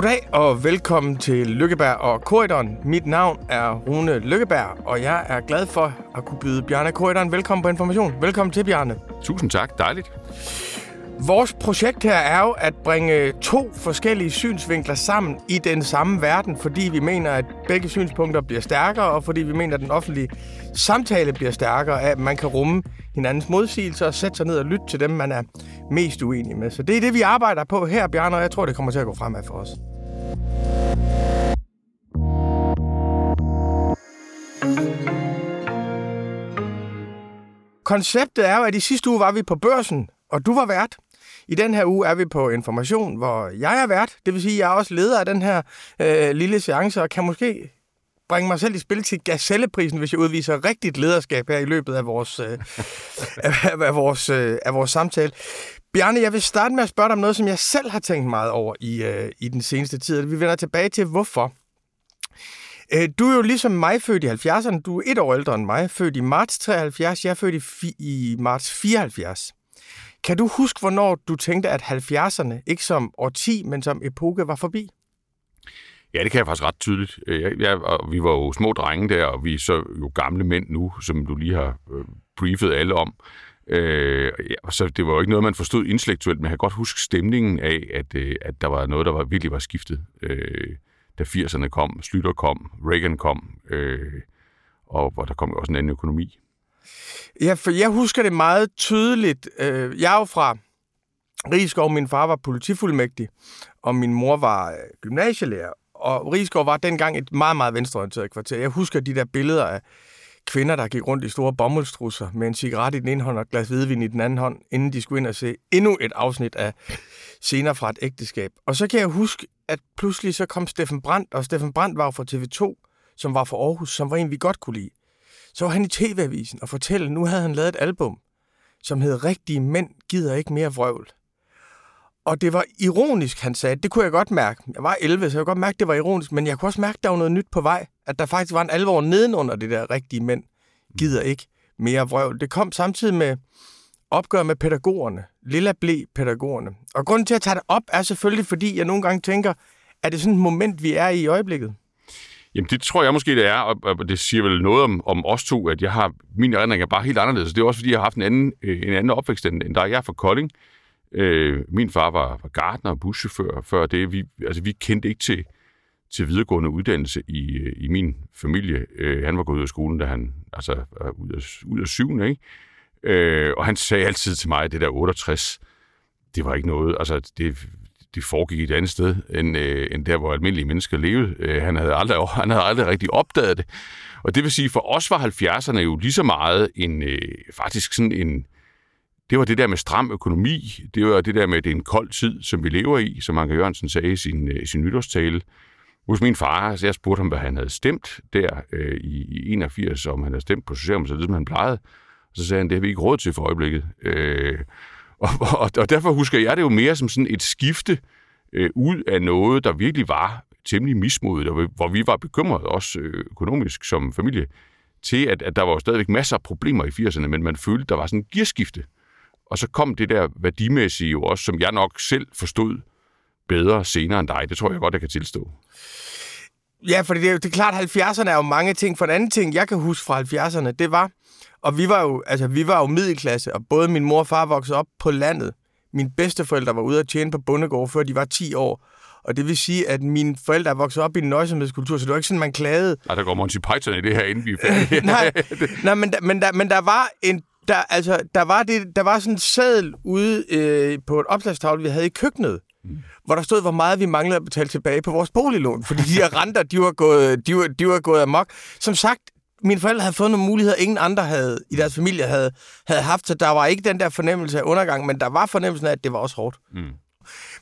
Goddag og velkommen til Lykkeberg og Korridoren. Mit navn er Rune Lykkeberg, og jeg er glad for at kunne byde Bjarne Korridoren velkommen på Information. Velkommen til, Bjarne. Tusind tak. Dejligt. Vores projekt her er jo at bringe to forskellige synsvinkler sammen i den samme verden, fordi vi mener, at begge synspunkter bliver stærkere, og fordi vi mener, at den offentlige samtale bliver stærkere, at man kan rumme hinandens modsigelser og sætte sig ned og lytte til dem, man er mest uenig med. Så det er det, vi arbejder på her, Bjarne, og jeg tror, det kommer til at gå fremad for os. Konceptet er jo, at i sidste uge var vi på børsen, og du var vært. I den her uge er vi på Information, hvor jeg er vært. Det vil sige, at jeg er også leder af den her øh, lille seance, og kan måske bringe mig selv i spil til Gazelleprisen, hvis jeg udviser rigtigt lederskab her i løbet af vores, øh, af, af, vores, øh, af vores samtale. Bjarne, jeg vil starte med at spørge dig om noget, som jeg selv har tænkt meget over i, øh, i den seneste tid. Vi vender tilbage til, hvorfor. Øh, du er jo ligesom mig født i 70'erne. Du er et år ældre end mig. Født i marts 73. Jeg er født i, i marts 74. Kan du huske, hvornår du tænkte, at 70'erne, ikke som årti, men som epoke, var forbi? Ja, det kan jeg faktisk ret tydeligt. Øh, jeg, jeg, og vi var jo små drenge der, og vi er så jo gamle mænd nu, som du lige har øh, briefet alle om. Øh, ja, så det var jo ikke noget, man forstod intellektuelt, men jeg kan godt huske stemningen af, at, øh, at der var noget, der var virkelig var skiftet. Øh, da 80'erne kom, Slytter kom, Reagan kom, øh, og hvor der kom jo også en anden økonomi. Ja, for jeg husker det meget tydeligt. Øh, jeg er jo fra Rigskov. Min far var politifuldmægtig, og min mor var øh, gymnasielærer. Og Rigskov var dengang et meget, meget venstreorienteret kvarter. Jeg husker de der billeder af kvinder, der gik rundt i store bomuldstrusser med en cigaret i den ene hånd og et glas hvidvin i den anden hånd, inden de skulle ind og se endnu et afsnit af scener fra et ægteskab. Og så kan jeg huske, at pludselig så kom Steffen Brandt, og Steffen Brandt var fra TV2, som var fra Aarhus, som var en, vi godt kunne lide. Så var han i TV-avisen og fortælle, at nu havde han lavet et album, som hed Rigtige Mænd gider ikke mere vrøvl. Og det var ironisk, han sagde. Det kunne jeg godt mærke. Jeg var 11, så jeg kunne godt mærke, det var ironisk. Men jeg kunne også mærke, at der var noget nyt på vej. At der faktisk var en alvor nedenunder det der rigtige mænd. Gider ikke mere vrøvl. Det kom samtidig med opgør med pædagogerne. Lilla blev pædagogerne. Og grunden til at tage det op er selvfølgelig, fordi jeg nogle gange tænker, er det sådan et moment, vi er i i øjeblikket? Jamen, det tror jeg måske, det er, og det siger vel noget om, om os to, at jeg har, min erindring er bare helt anderledes. Det er også, fordi jeg har haft en anden, øh, en anden opvækst end dig. Jeg er fra Kolding. Øh, min far var, var gartner og buschauffør før det. Vi, altså, vi kendte ikke til, til videregående uddannelse i, øh, i min familie. Øh, han var gået ud af skolen, da han altså, var ud af, ud af syvende, ikke? Øh, og han sagde altid til mig, at det der 68, det var ikke noget, altså det, det foregik et andet sted, end, øh, end der, hvor almindelige mennesker levede. Øh, han, havde aldrig, han havde aldrig rigtig opdaget det. Og det vil sige, for os var 70'erne jo lige så meget en, øh, faktisk sådan en, det var det der med stram økonomi, det var det der med, at det er en kold tid, som vi lever i, som Anker Jørgensen sagde i sin, øh, sin nytårstale. Hos min far, så jeg spurgte ham, hvad han havde stemt der øh, i, i 81, om han havde stemt på Socialdemokratiet, som han plejede. Og så sagde han, det har vi ikke råd til for øjeblikket. Øh, og, og, og derfor husker jeg det jo mere som sådan et skifte øh, ud af noget, der virkelig var temmelig mismodet, og hvor vi var bekymrede også øh, økonomisk som familie, til at, at der var jo stadigvæk masser af problemer i 80'erne, men man følte, der var sådan en gearskifte. Og så kom det der værdimæssige jo også, som jeg nok selv forstod bedre senere end dig. Det tror jeg godt, jeg kan tilstå. Ja, for det er, jo, det er klart, at 70'erne er jo mange ting. For en anden ting, jeg kan huske fra 70'erne, det var, og vi var jo, altså, vi var jo middelklasse, og både min mor og far voksede op på landet. Mine bedsteforældre var ude at tjene på bondegård, før de var 10 år. Og det vil sige, at mine forældre er vokset op i en nøjsomhedskultur, så det var ikke sådan, man klagede. Nej, der går Monty Python i det her, inden vi er færdige. nej, nej men, der, men, der, men der var en der, altså, der, var det, der var sådan en seddel ude øh, på et opslagstavle, vi havde i køkkenet, mm. hvor der stod, hvor meget vi manglede at betale tilbage på vores boliglån, fordi de her renter, de var gået, de var, de var gået amok. Som sagt, mine forældre havde fået nogle muligheder, ingen andre havde i deres familie havde, havde haft, så der var ikke den der fornemmelse af undergang, men der var fornemmelsen af, at det var også hårdt. Mm.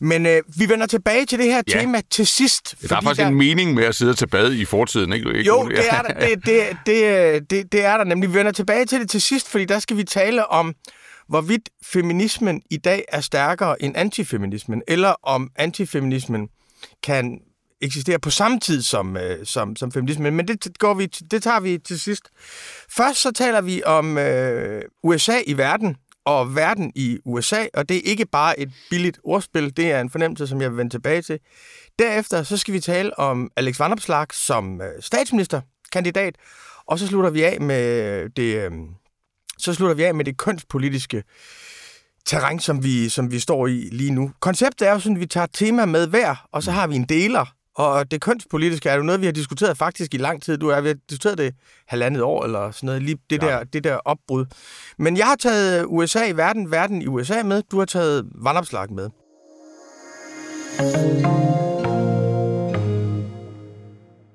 Men øh, vi vender tilbage til det her ja. tema til sidst. Der er faktisk der... en mening med at sidde og tage bad i fortiden, ikke? ikke jo, det er, der, det, det, det, det, det er der nemlig. Vi vender tilbage til det til sidst, fordi der skal vi tale om, hvorvidt feminismen i dag er stærkere end antifeminismen, eller om antifeminismen kan eksisterer på samme tid som, øh, som, som feminismen. Men det, går vi, det tager vi til sidst. Først så taler vi om øh, USA i verden, og verden i USA, og det er ikke bare et billigt ordspil, det er en fornemmelse, som jeg vil vende tilbage til. Derefter så skal vi tale om Alex Vanopslagh som øh, statsministerkandidat, og så slutter vi af med det, øh, så slutter vi af med det kønspolitiske terræn, som vi, som vi står i lige nu. Konceptet er jo sådan, at vi tager et tema med hver, og så har vi en deler, og det kønspolitiske er jo noget, vi har diskuteret faktisk i lang tid. Du er, vi har diskuteret det halvandet år eller sådan noget, lige det, ja. der, det der opbrud. Men jeg har taget USA i verden, verden i USA med. Du har taget vandopslag med.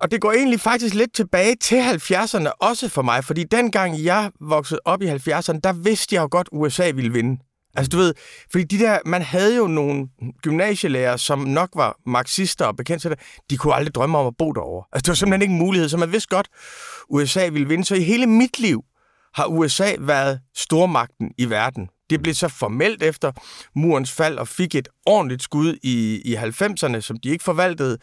Og det går egentlig faktisk lidt tilbage til 70'erne, også for mig, fordi dengang jeg voksede op i 70'erne, der vidste jeg jo godt, at USA ville vinde. Altså du ved, fordi de der, man havde jo nogle gymnasielærer, som nok var marxister og bekendt til det, de kunne aldrig drømme om at bo derovre. Altså det var simpelthen ikke en mulighed, så man vidste godt, USA ville vinde. Så i hele mit liv har USA været stormagten i verden. Det blev så formelt efter murens fald og fik et ordentligt skud i, i 90'erne, som de ikke forvaltede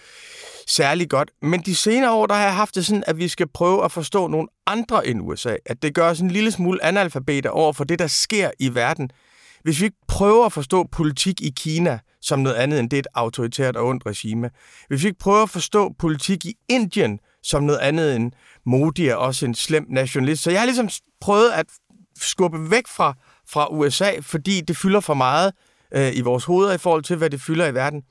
særlig godt. Men de senere år, der har jeg haft det sådan, at vi skal prøve at forstå nogle andre end USA. At det gør os en lille smule analfabeter over for det, der sker i verden hvis vi ikke prøver at forstå politik i Kina som noget andet end det et autoritært og ondt regime, hvis vi ikke prøver at forstå politik i Indien som noget andet end Modi er også en slem nationalist. Så jeg har ligesom prøvet at skubbe væk fra, fra USA, fordi det fylder for meget øh, i vores hoveder i forhold til, hvad det fylder i verden.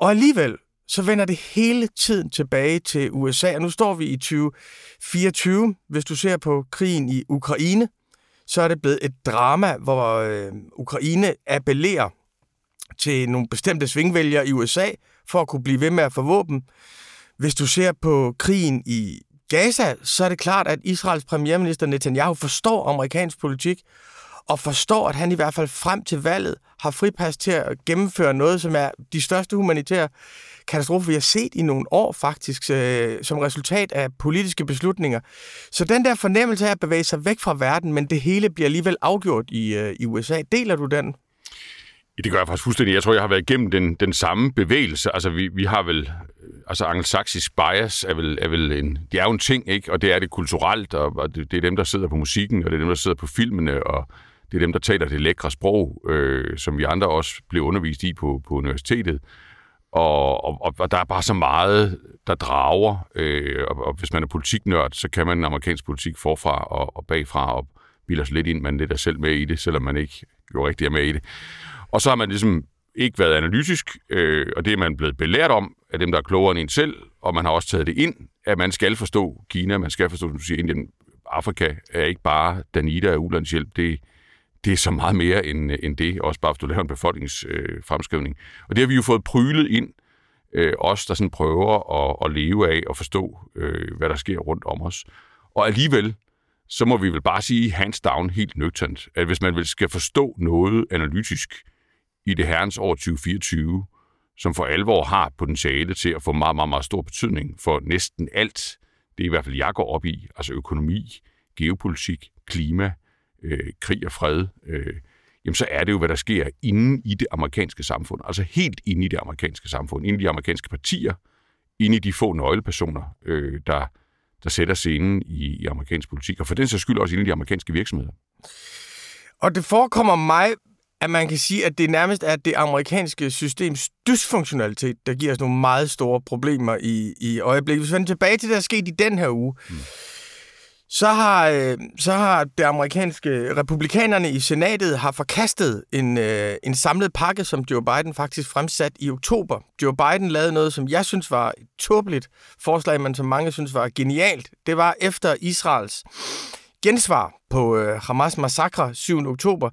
Og alligevel, så vender det hele tiden tilbage til USA, og nu står vi i 2024. Hvis du ser på krigen i Ukraine, så er det blevet et drama, hvor øh, Ukraine appellerer til nogle bestemte svingvælgere i USA for at kunne blive ved med at få våben. Hvis du ser på krigen i Gaza, så er det klart, at Israels premierminister Netanyahu forstår amerikansk politik, og forstår, at han i hvert fald frem til valget har fripas til at gennemføre noget, som er de største humanitære katastrofer, vi har set i nogle år faktisk, øh, som resultat af politiske beslutninger. Så den der fornemmelse af at bevæge sig væk fra verden, men det hele bliver alligevel afgjort i, øh, i USA, deler du den? Det gør jeg faktisk fuldstændig. Jeg tror, jeg har været igennem den, den samme bevægelse. Altså, vi, vi har vel... Altså, angelsaksisk bias er vel, er vel en... Det er jo en ting, ikke? Og det er det kulturelt, og, og det, det er dem, der sidder på musikken, og det er dem, der sidder på filmene, og det er dem, der taler det lækre sprog, øh, som vi andre også blev undervist i på, på universitetet. Og, og, og der er bare så meget, der drager. Øh, og, og hvis man er politiknørd, så kan man amerikansk politik forfra og, og bagfra, og bilder sig lidt ind, man lidt er selv med i det, selvom man ikke jo rigtig er med i det. Og så har man ligesom ikke været analytisk, øh, og det er man blevet belært om af dem, der er klogere end en selv, og man har også taget det ind, at man skal forstå Kina, man skal forstå, som du siger, Indien, Afrika er ikke bare Danida af ulandshjælp, det, det er så meget mere end, øh, end det, også bare hvis du laver en befolkningsfremskrivning. Øh, og det har vi jo fået prylet ind, øh, os der sådan prøver at, at leve af og forstå, øh, hvad der sker rundt om os. Og alligevel, så må vi vel bare sige hands down helt nøgternt, at hvis man vil skal forstå noget analytisk i det herrens år 2024, som for alvor har potentiale til at få meget, meget, meget stor betydning for næsten alt, det er i hvert fald jeg går op i, altså økonomi, geopolitik, klima, øh, krig og fred, øh, jamen så er det jo, hvad der sker inde i det amerikanske samfund. Altså helt inde i det amerikanske samfund, inde i de amerikanske partier, inde i de få nøglepersoner, øh, der, der sætter scenen i, i amerikansk politik, og for den sags skyld også inde i de amerikanske virksomheder. Og det forekommer mig, at man kan sige, at det nærmest er det amerikanske systems dysfunktionalitet, der giver os nogle meget store problemer i, i øjeblikket. Hvis vi vender tilbage til det, der er sket i den her uge, mm så har, øh, så har det amerikanske republikanerne i senatet har forkastet en, øh, en samlet pakke, som Joe Biden faktisk fremsat i oktober. Joe Biden lavede noget, som jeg synes var et tåbeligt forslag, men som mange synes var genialt. Det var efter Israels gensvar på øh, Hamas massakre 7. oktober,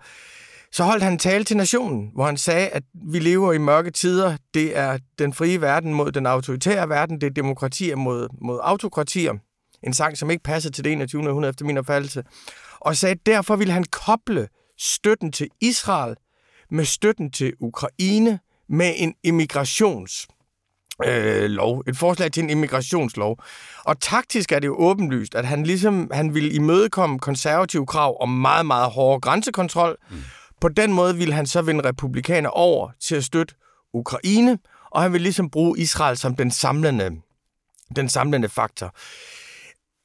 så holdt han tale til nationen, hvor han sagde, at vi lever i mørke tider. Det er den frie verden mod den autoritære verden. Det er demokratier mod, mod autokratier. En sang, som ikke passede til det 21. århundrede efter min opfattelse. Og sagde, at derfor ville han koble støtten til Israel med støtten til Ukraine med en immigrations øh, lov, et forslag til en immigrationslov. Og taktisk er det jo åbenlyst, at han ligesom han ville imødekomme konservative krav om meget, meget hård grænsekontrol. Mm. På den måde ville han så vinde republikaner over til at støtte Ukraine, og han vil ligesom bruge Israel som den samlende, den samlende faktor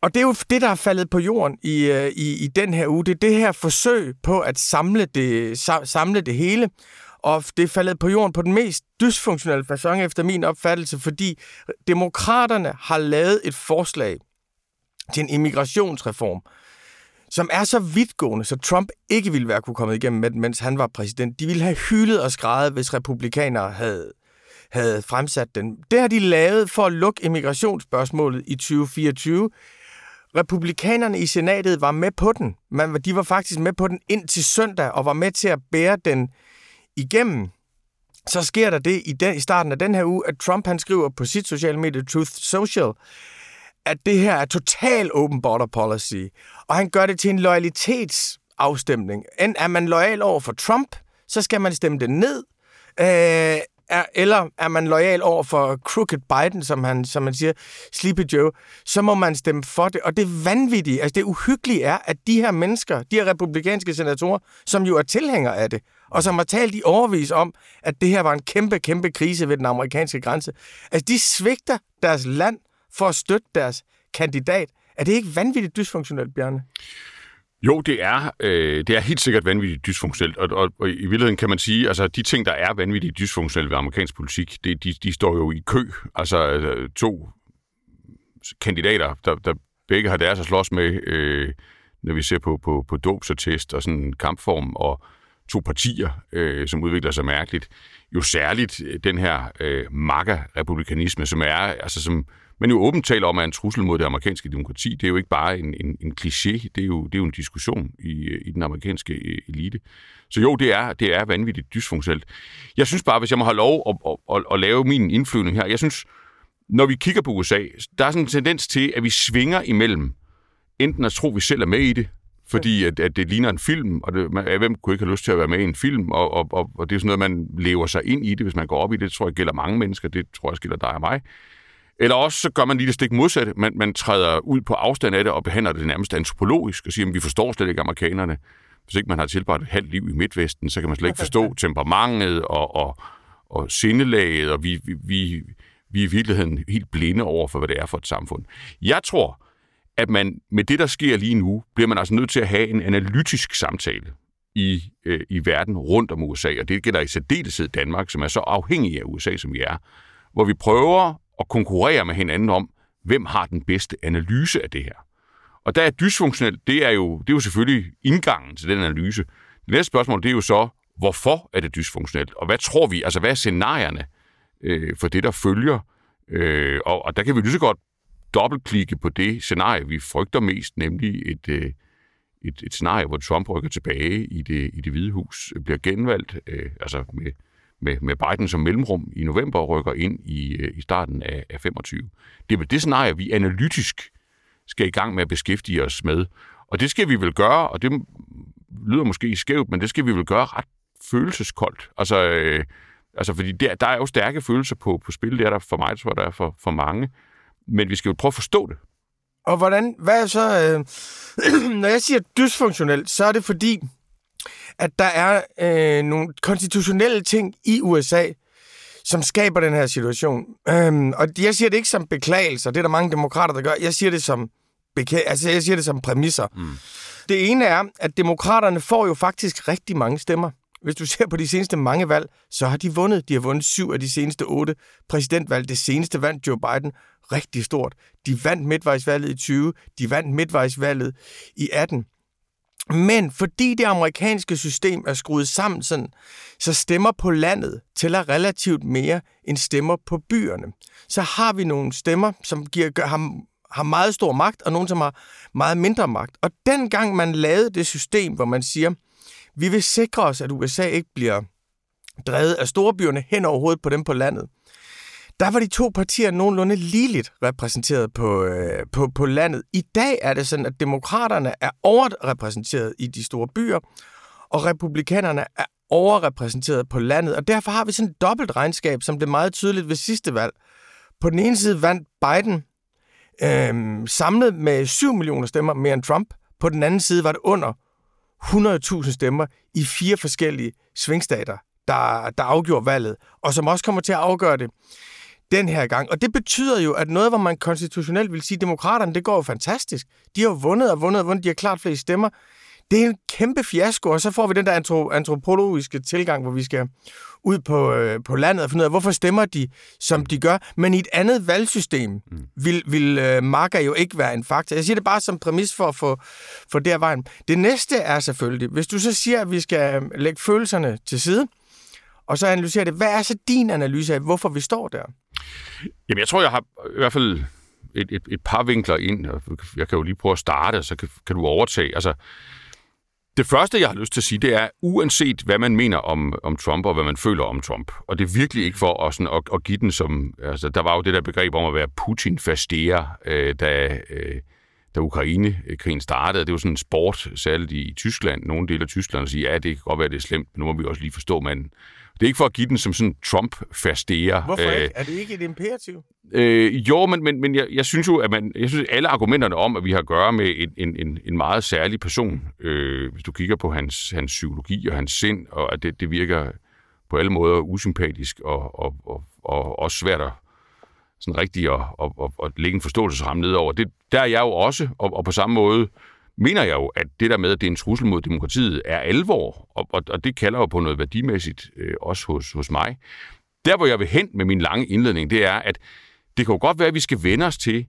og det er jo det, der er faldet på jorden i, øh, i, i den her uge. Det er det her forsøg på at samle det, samle det hele. Og det er faldet på jorden på den mest dysfunktionelle façon efter min opfattelse, fordi demokraterne har lavet et forslag til en immigrationsreform, som er så vidtgående, så Trump ikke ville være kunne komme igennem med den, mens han var præsident. De ville have hyldet og skrejet, hvis republikanere havde, havde fremsat den. Det har de lavet for at lukke immigrationsspørgsmålet i 2024. Republikanerne i senatet var med på den. Man, de var faktisk med på den ind til søndag og var med til at bære den igennem. Så sker der det i, den, i starten af den her uge, at Trump han skriver på sit sociale medie Truth Social, at det her er total open border policy, og han gør det til en loyalitetsafstemning. Enten er man lojal over for Trump, så skal man stemme det ned, øh, er, eller er man lojal over for Crooked Biden, som, han, som man siger, Sleepy Joe, så må man stemme for det. Og det vanvittige, altså det uhyggelige er, at de her mennesker, de her republikanske senatorer, som jo er tilhængere af det, og som har talt i overvis om, at det her var en kæmpe, kæmpe krise ved den amerikanske grænse, altså de svigter deres land for at støtte deres kandidat. Er det ikke vanvittigt dysfunktionelt, Bjørne? Jo, det er, øh, det er helt sikkert vanvittigt dysfunktionelt, og, og, og i virkeligheden kan man sige, altså de ting, der er vanvittigt dysfunktionelle ved amerikansk politik, det, de, de står jo i kø. Altså øh, to kandidater, der, der begge har deres at slås med, øh, når vi ser på, på, på dobsattest og sådan en kampform, og to partier, øh, som udvikler sig mærkeligt. Jo særligt øh, den her øh, MAGA-republikanisme, som er, altså som, men jo åbent taler om, at en trussel mod det amerikanske demokrati, det er jo ikke bare en, en, en kliché, det er, jo, det er jo en diskussion i, i den amerikanske øh, elite. Så jo, det er, det er vanvittigt dysfunktionelt. Jeg synes bare, hvis jeg må have lov at, at, at, at lave min indflyvning her, jeg synes, når vi kigger på USA, der er sådan en tendens til, at vi svinger imellem enten at tro, at vi selv er med i det, fordi at, at det ligner en film, og det, man, hvem kunne ikke have lyst til at være med i en film, og, og, og, og det er sådan noget, man lever sig ind i det, hvis man går op i det. Det tror jeg gælder mange mennesker, det tror jeg gælder dig og mig. Eller også så gør man lige det stik modsatte. Man, man træder ud på afstand af det og behandler det nærmest antropologisk og siger, at vi forstår slet ikke amerikanerne. Hvis ikke man har tilbragt et halvt liv i Midtvesten, så kan man slet ikke forstå temperamentet og, og, og sindelaget, og vi, vi, vi, vi er i virkeligheden helt blinde over for, hvad det er for et samfund. Jeg tror, at man med det, der sker lige nu, bliver man altså nødt til at have en analytisk samtale i, øh, i verden rundt om USA, og det gælder i særdeleshed Danmark, som er så afhængig af USA, som vi er, hvor vi prøver og konkurrere med hinanden om, hvem har den bedste analyse af det her. Og der er dysfunktionelt, det er jo, det er jo selvfølgelig indgangen til den analyse. Det næste spørgsmål, det er jo så, hvorfor er det dysfunktionelt? Og hvad tror vi, altså hvad er scenarierne øh, for det, der følger? Øh, og, og der kan vi lige så godt dobbeltklikke på det scenarie, vi frygter mest, nemlig et, øh, et, et scenarie, hvor Trump rykker tilbage i det, i det hvide hus, bliver genvalgt, øh, altså med, med, med Biden som mellemrum i november og rykker ind i, øh, i starten af, af 25. Det er vel det scenarie, vi analytisk skal i gang med at beskæftige os med. Og det skal vi vel gøre, og det lyder måske skævt, men det skal vi vel gøre ret følelseskoldt. Altså, øh, altså fordi der, der er jo stærke følelser på, på spil, det er der for mig, tror jeg, der er for, for mange men vi skal jo prøve at forstå det. Og hvordan, hvad er så, øh, når jeg siger dysfunktionelt, så er det fordi, at der er øh, nogle konstitutionelle ting i USA, som skaber den her situation. Øhm, og jeg siger det ikke som beklagelse, det er der mange demokrater, der gør. Jeg siger det som, beka- altså, jeg siger det som præmisser. Mm. Det ene er, at demokraterne får jo faktisk rigtig mange stemmer. Hvis du ser på de seneste mange valg, så har de vundet. De har vundet syv af de seneste otte præsidentvalg. Det seneste vandt Joe Biden rigtig stort. De vandt midtvejsvalget i 20, de vandt midtvejsvalget i 18. Men fordi det amerikanske system er skruet sammen sådan, så stemmer på landet tæller relativt mere end stemmer på byerne. Så har vi nogle stemmer, som giver, gør, har, har meget stor magt, og nogle, som har meget mindre magt. Og dengang man lavede det system, hvor man siger, vi vil sikre os, at USA ikke bliver drevet af storbyerne hen over hovedet på dem på landet, der var de to partier nogenlunde ligeligt repræsenteret på, øh, på, på landet. I dag er det sådan, at demokraterne er overrepræsenteret i de store byer, og republikanerne er overrepræsenteret på landet. Og derfor har vi sådan et dobbelt regnskab, som det meget tydeligt ved sidste valg. På den ene side vandt Biden øh, samlet med 7 millioner stemmer mere end Trump. På den anden side var det under 100.000 stemmer i fire forskellige svingstater, der, der afgjorde valget, og som også kommer til at afgøre det den her gang. Og det betyder jo, at noget, hvor man konstitutionelt vil sige, demokraterne, det går jo fantastisk. De har jo vundet og vundet og vundet, de har klart flest stemmer. Det er en kæmpe fiasko, og så får vi den der antropologiske tilgang, hvor vi skal ud på, øh, på landet og finde ud af, hvorfor stemmer de, som de gør. Men i et andet valgsystem mm. vil, vil øh, marker jo ikke være en faktor. Jeg siger det bare som præmis for at få for der vejen. Det næste er selvfølgelig, hvis du så siger, at vi skal lægge følelserne til side, og så analysere det, hvad er så din analyse af, hvorfor vi står der? Jamen, jeg tror, jeg har i hvert fald et, et, et par vinkler ind. Jeg kan jo lige prøve at starte, så kan, kan du overtage. Altså, det første, jeg har lyst til at sige, det er, uanset hvad man mener om, om Trump og hvad man føler om Trump, og det er virkelig ikke for at, sådan, at, at give den som... Altså, der var jo det der begreb om at være Putin-fastere, øh, da, øh, da Ukraine-krigen startede. Det var sådan en sport, særligt i Tyskland, nogle dele af Tyskland, at sige, ja, det kan godt være, det er slemt, men nu må vi også lige forstå manden. Det er ikke for at give den som sådan Trump-fastere. Hvorfor ikke? Øh, er det ikke et imperativ? Øh, jo, men, men, men jeg, jeg synes jo, at man, jeg synes, alle argumenterne om, at vi har at gøre med en, en, en, en meget særlig person, øh, hvis du kigger på hans, hans psykologi og hans sind, og at det, det virker på alle måder usympatisk og, og, og, og også svært at sådan rigtig at, at, at, at lægge en forståelsesramme ned over. Det, der er jeg jo også, og, og på samme måde mener jeg jo, at det der med, at det er en trussel mod demokratiet, er alvor, og, og, og det kalder jo på noget værdimæssigt øh, også hos, hos mig. Der, hvor jeg vil hen med min lange indledning, det er, at det kan jo godt være, at vi skal vende os til,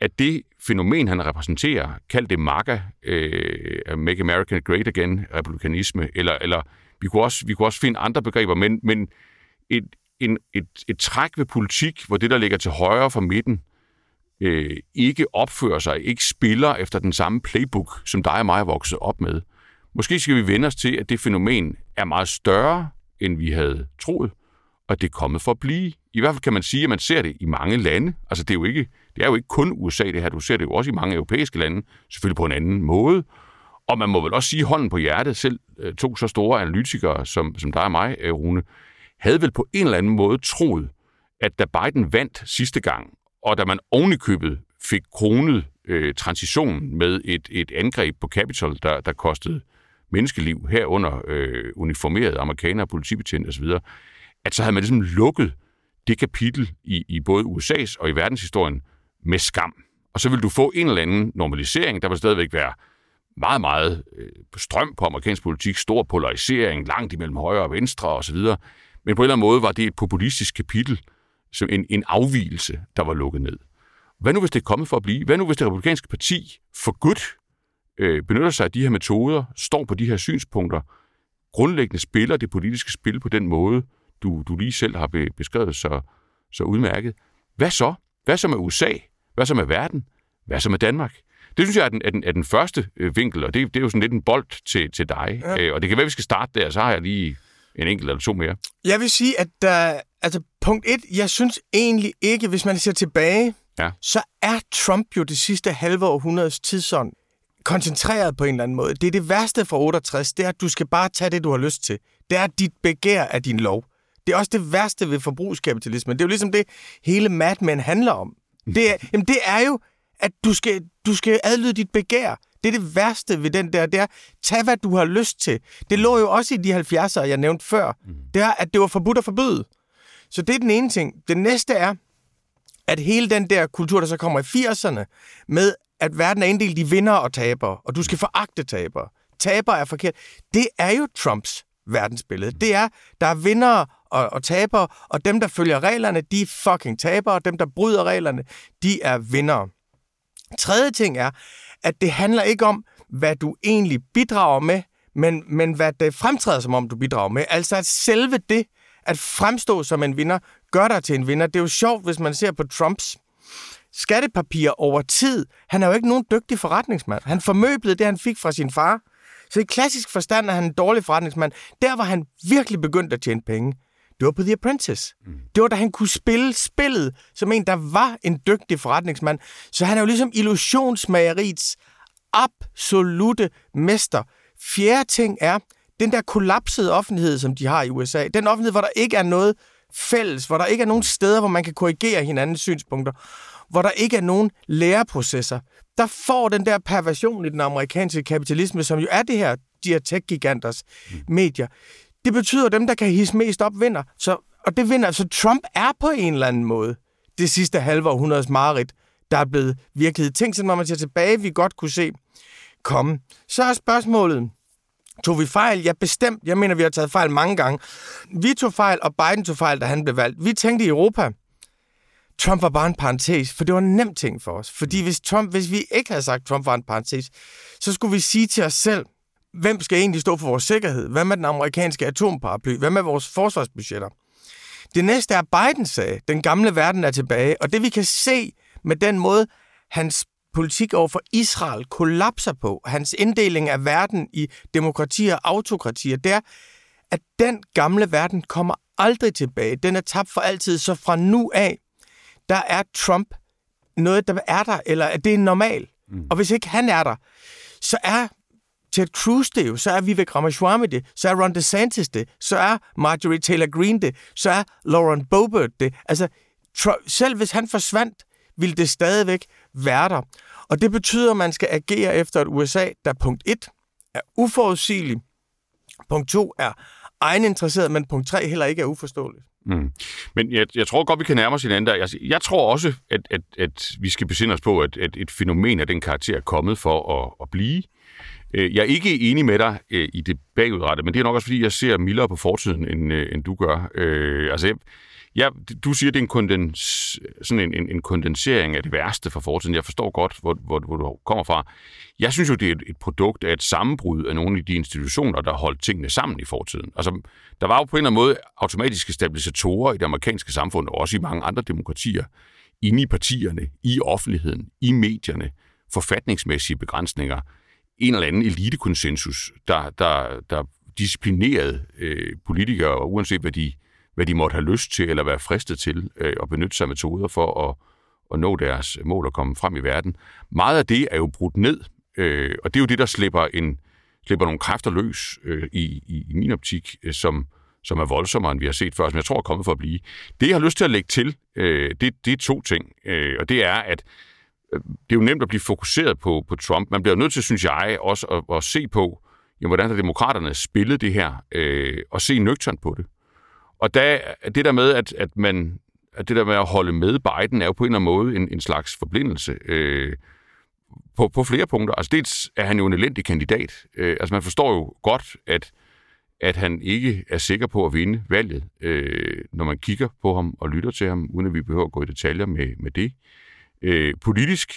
at det fænomen, han repræsenterer, kald det MAGA, øh, Make America Great Again, republikanisme, eller, eller vi, kunne også, vi kunne også finde andre begreber, men, men et, en, et, et træk ved politik, hvor det, der ligger til højre for midten, øh, ikke opfører sig, ikke spiller efter den samme playbook, som dig og mig er vokset op med. Måske skal vi vende os til, at det fænomen er meget større, end vi havde troet, og det er kommet for at blive. I hvert fald kan man sige, at man ser det i mange lande. Altså det er jo ikke, det er jo ikke kun USA det her, du ser det jo også i mange europæiske lande, selvfølgelig på en anden måde. Og man må vel også sige hånden på hjertet, selv øh, to så store analytikere som, som dig og mig, øh, Rune, havde vel på en eller anden måde troet, at da Biden vandt sidste gang, og da man ovenikøbet fik kronet øh, transitionen med et, et angreb på Capitol, der, der kostede menneskeliv herunder øh, uniformerede amerikanere, politibetjente osv., at så havde man ligesom lukket det kapitel i, i både USA's og i verdenshistorien med skam. Og så vil du få en eller anden normalisering. Der vil stadigvæk være meget, meget øh, strøm på amerikansk politik, stor polarisering, langt imellem højre og venstre osv. Men på en eller anden måde var det et populistisk kapitel, som en, en afvielse, der var lukket ned. Hvad nu, hvis det er kommet for at blive? Hvad nu, hvis det republikanske parti for godt øh, benytter sig af de her metoder, står på de her synspunkter, grundlæggende spiller det politiske spil på den måde, du, du lige selv har be, beskrevet så, så udmærket. Hvad så? Hvad så med USA? Hvad så med verden? Hvad så med Danmark? Det synes jeg er den, er den, er den første øh, vinkel, og det, det er jo sådan lidt en bold til, til dig. Ja. Øh, og det kan være, at vi skal starte der, så har jeg lige en enkelt eller to mere. Jeg vil sige, at der, altså punkt et, jeg synes egentlig ikke, hvis man ser tilbage, ja. så er Trump jo det sidste halve århundredes tidsånd koncentreret på en eller anden måde. Det er det værste fra 68, det er, at du skal bare tage det, du har lyst til. Det er, dit begær er din lov. Det er også det værste ved forbrugskapitalismen. Det er jo ligesom det, hele Mad Men handler om. Det er, jamen det er jo, at du skal, du skal adlyde dit begær. Det er det værste ved den der, det er, tag hvad du har lyst til. Det lå jo også i de 70'ere, jeg nævnte før. Mm. Det er, at det var forbudt at forbyde. Så det er den ene ting. Det næste er, at hele den der kultur, der så kommer i 80'erne, med at verden er inddelt i vinder og tabere, og du skal foragte tabere. Taber er forkert. Det er jo Trumps verdensbillede. Det er, der er vinder og, og tabere, og dem, der følger reglerne, de er fucking tabere, og dem, der bryder reglerne, de er vinder. Tredje ting er, at det handler ikke om, hvad du egentlig bidrager med, men, men hvad det fremtræder som om, du bidrager med. Altså at selve det, at fremstå som en vinder, gør dig til en vinder. Det er jo sjovt, hvis man ser på Trumps skattepapirer over tid. Han er jo ikke nogen dygtig forretningsmand. Han formøblede det, han fik fra sin far. Så i klassisk forstand er han en dårlig forretningsmand. Der var han virkelig begyndt at tjene penge. Det var på The Apprentice. Mm. Det var, da han kunne spille spillet som en, der var en dygtig forretningsmand. Så han er jo ligesom illusionsmageriets absolute mester. Fjerde ting er, den der kollapsede offentlighed, som de har i USA. Den offentlighed, hvor der ikke er noget fælles, hvor der ikke er nogen steder, hvor man kan korrigere hinandens synspunkter, hvor der ikke er nogen læreprocesser. Der får den der perversion i den amerikanske kapitalisme, som jo er det her, de her tech-giganters mm. medier. Det betyder, at dem, der kan hisse mest op, vinder. Så og det vinder. Så Trump er på en eller anden måde det sidste halve århundredes mareridt, der er blevet virkelighed. Ting, som når man ser tilbage, vi godt kunne se komme. Så er spørgsmålet, Tog vi fejl? Ja, bestemt. Jeg mener, vi har taget fejl mange gange. Vi tog fejl, og Biden tog fejl, da han blev valgt. Vi tænkte i Europa, Trump var bare en parentes, for det var en nem ting for os. Fordi hvis, Trump, hvis vi ikke havde sagt, at Trump var en parentes, så skulle vi sige til os selv, hvem skal egentlig stå for vores sikkerhed? Hvad med den amerikanske atomparaply? Hvad med vores forsvarsbudgetter? Det næste er, Biden sagde, den gamle verden er tilbage, og det vi kan se med den måde, hans politik over for Israel kollapser på, hans inddeling af verden i demokratier og autokratier, det er, at den gamle verden kommer aldrig tilbage. Den er tabt for altid, så fra nu af, der er Trump noget, der er der, eller at det er normal. Mm. Og hvis ikke han er der, så er Ted Cruz det jo, så er Vivek Ramaswamy det, så er Ron DeSantis det, så er Marjorie Taylor Greene det, så er Lauren Boebert det. Altså, selv hvis han forsvandt, ville det stadigvæk være der. Og det betyder, at man skal agere efter et USA, der punkt 1 er uforudsigelig, punkt 2 er egeninteresseret, men punkt 3 heller ikke er uforståeligt. Mm. Men jeg, jeg tror godt, vi kan nærme os hinanden der. Jeg, jeg tror også, at, at, at vi skal besinde os på, at, at et fænomen af den karakter er kommet for at, at blive. Øh, jeg er ikke enig med dig øh, i det bagudrettede, men det er nok også, fordi jeg ser mildere på fortiden, end, øh, end du gør. Altså, jeg, Ja, du siger, det er en, kondens, sådan en, en, en kondensering af det værste fra fortiden. Jeg forstår godt, hvor, hvor, hvor du kommer fra. Jeg synes jo, det er et, et produkt af et sammenbrud af nogle af de institutioner, der holdt tingene sammen i fortiden. Altså, der var jo på en eller anden måde automatiske stabilisatorer i det amerikanske samfund, og også i mange andre demokratier, inde i partierne, i offentligheden, i medierne, forfatningsmæssige begrænsninger, en eller anden elitekonsensus, der, der, der disciplinerede øh, politikere, uanset hvad de hvad de måtte have lyst til eller være fristet til øh, at benytte sig af metoder for at, at nå deres mål og komme frem i verden. Meget af det er jo brudt ned, øh, og det er jo det, der slipper, en, slipper nogle kræfter løs øh, i, i, i min optik, øh, som, som er voldsommere, end vi har set før, som jeg tror er kommet for at blive. Det, jeg har lyst til at lægge til, øh, det, det er to ting, øh, og det er, at øh, det er jo nemt at blive fokuseret på, på Trump. Man bliver nødt til, synes jeg, også at, at se på, jamen, hvordan har demokraterne spillet det her, øh, og se nøgternt på det. Og der, det der med, at, at man at det der med at holde med Biden, er jo på en eller anden måde en, en slags forblindelse øh, på, på flere punkter. Altså dels er han jo en elendig kandidat. Øh, altså man forstår jo godt, at, at han ikke er sikker på at vinde valget, øh, når man kigger på ham og lytter til ham, uden at vi behøver at gå i detaljer med, med det. Øh, politisk